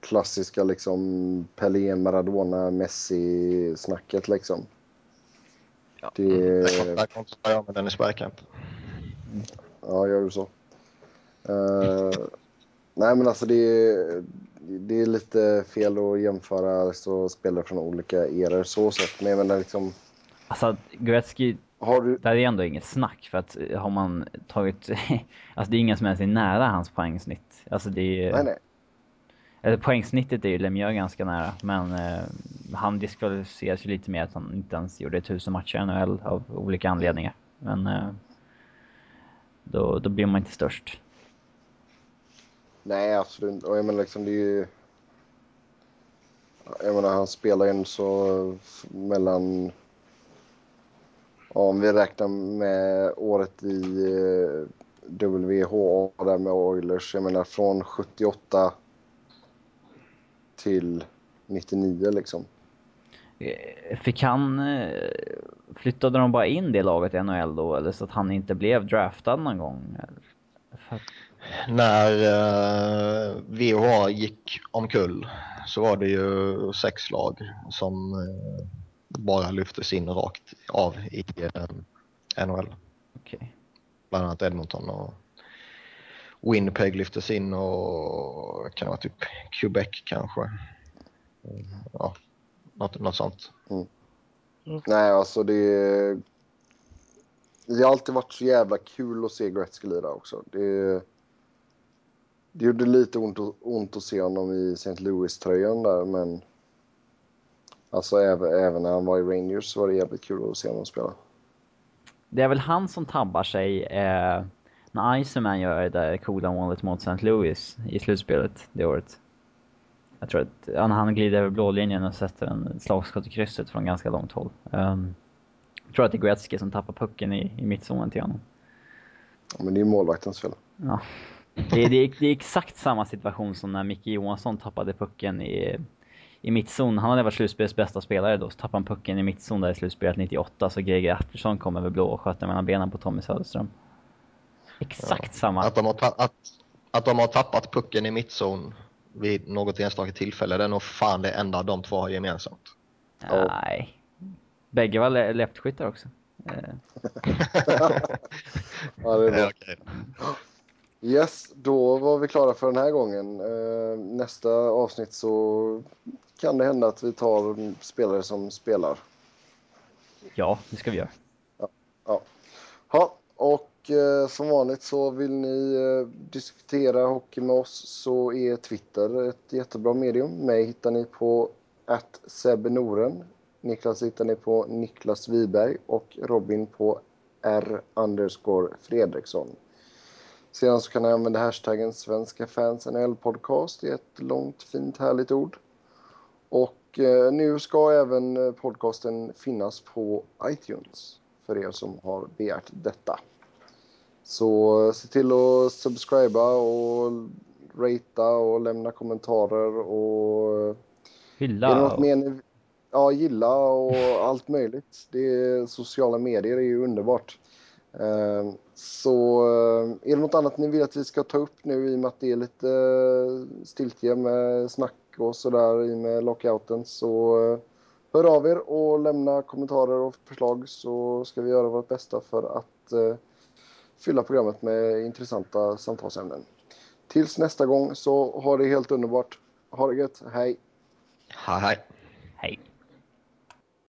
klassiska liksom Pelé, Maradona, Messi-snacket liksom. Ja. Det, Där kontrar jag med Dennis Bergkamp. Ja, gör du så. Eh, nej, men alltså det är, det är lite fel att jämföra så spelare från olika eror så sett. Men jag menar liksom, Alltså Gretzky, har du... där är ändå inget snack för att eh, har man tagit... alltså det är ingen som ens är nära hans poängsnitt. Alltså det är Nej, nej. Eller poängsnittet är ju Lemieux ganska nära, men eh, han diskvalificeras ju lite mer att han inte ens gjorde tusen matcher i NHL av olika anledningar. Men eh, då, då blir man inte störst. Nej, absolut inte. Och jag menar liksom det är ju... Jag menar han spelar ju så mellan... Om vi räknar med året i eh, WHA där med Oilers. Jag menar från 78 till 99 liksom. Eh, Fick han... Eh, flyttade de bara in det laget i NHL då, eller så att han inte blev draftad någon gång? För När eh, VHA gick omkull så var det ju sex lag som eh, bara lyftes in rakt av i eh, NHL. okej. Bland annat Edmonton och Winnipeg lyftes in och kan det vara typ Quebec kanske. Mm, Ja, något, något sånt. Nej, alltså det... Det har alltid varit så jävla kul att se Gretzky lira också. Det, det gjorde lite ont, att- ont att se honom i St. Louis-tröjan där, men... Alltså även, även när han var i Rangers så var det jävligt kul att se honom spela. Det är väl han som tabbar sig eh, när Iceman gör det där coola målet mot St. Louis i slutspelet det året. Jag tror att när han glider över blålinjen och sätter en slagskott i krysset från ganska långt håll. Ehm, jag tror att det är Gretzky som tappar pucken i, i mittzonen till honom. Ja, men det är ju målvaktens fel. Ja. Det är, det, är, det är exakt samma situation som när Micke Johansson tappade pucken i, i mittzon. Han hade varit slutspelets bästa spelare då, så tappade han pucken i mittzon där i slutspelet 98, så GG Attersson kom över blå och sköt den mellan benen på Tommy Söderström. Exakt ja. samma. Att de, har att, att de har tappat pucken i mittzon vid något enstaka tillfälle, det är nog fan det enda de två har gemensamt. Nej. Bägge var le leftskyttar också. ja, det är bra. Yes, då var vi klara för den här gången. Eh, nästa avsnitt så kan det hända att vi tar spelare som spelar. Ja, det ska vi göra. Ja, ja. Ha, och eh, som vanligt så vill ni eh, diskutera hockey med oss så är Twitter ett jättebra medium. Mig hittar ni på att Noren. Niklas hittar ni på Niklas Wiberg och Robin på R Fredriksson. Sedan så kan ni använda hashtaggen svenska fans podcast. Det är ett långt, fint, härligt ord. Och eh, nu ska även eh, podcasten finnas på iTunes för er som har begärt detta. Så eh, se till att subscriba och ratea och lämna kommentarer och... Eh, Hylla. Är ni, ja, gilla och allt möjligt. Det sociala medier är ju underbart. Ehm, så eh, är det något annat ni vill att vi ska ta upp nu i och med att det är lite eh, stiltje med snack och sådär i med lockouten så eh, hör av er och lämna kommentarer och förslag så ska vi göra vårt bästa för att fylla programmet med intressanta samtalsämnen. Tills nästa gång så ha det helt underbart. Ha det gött. Hej! Hej hej!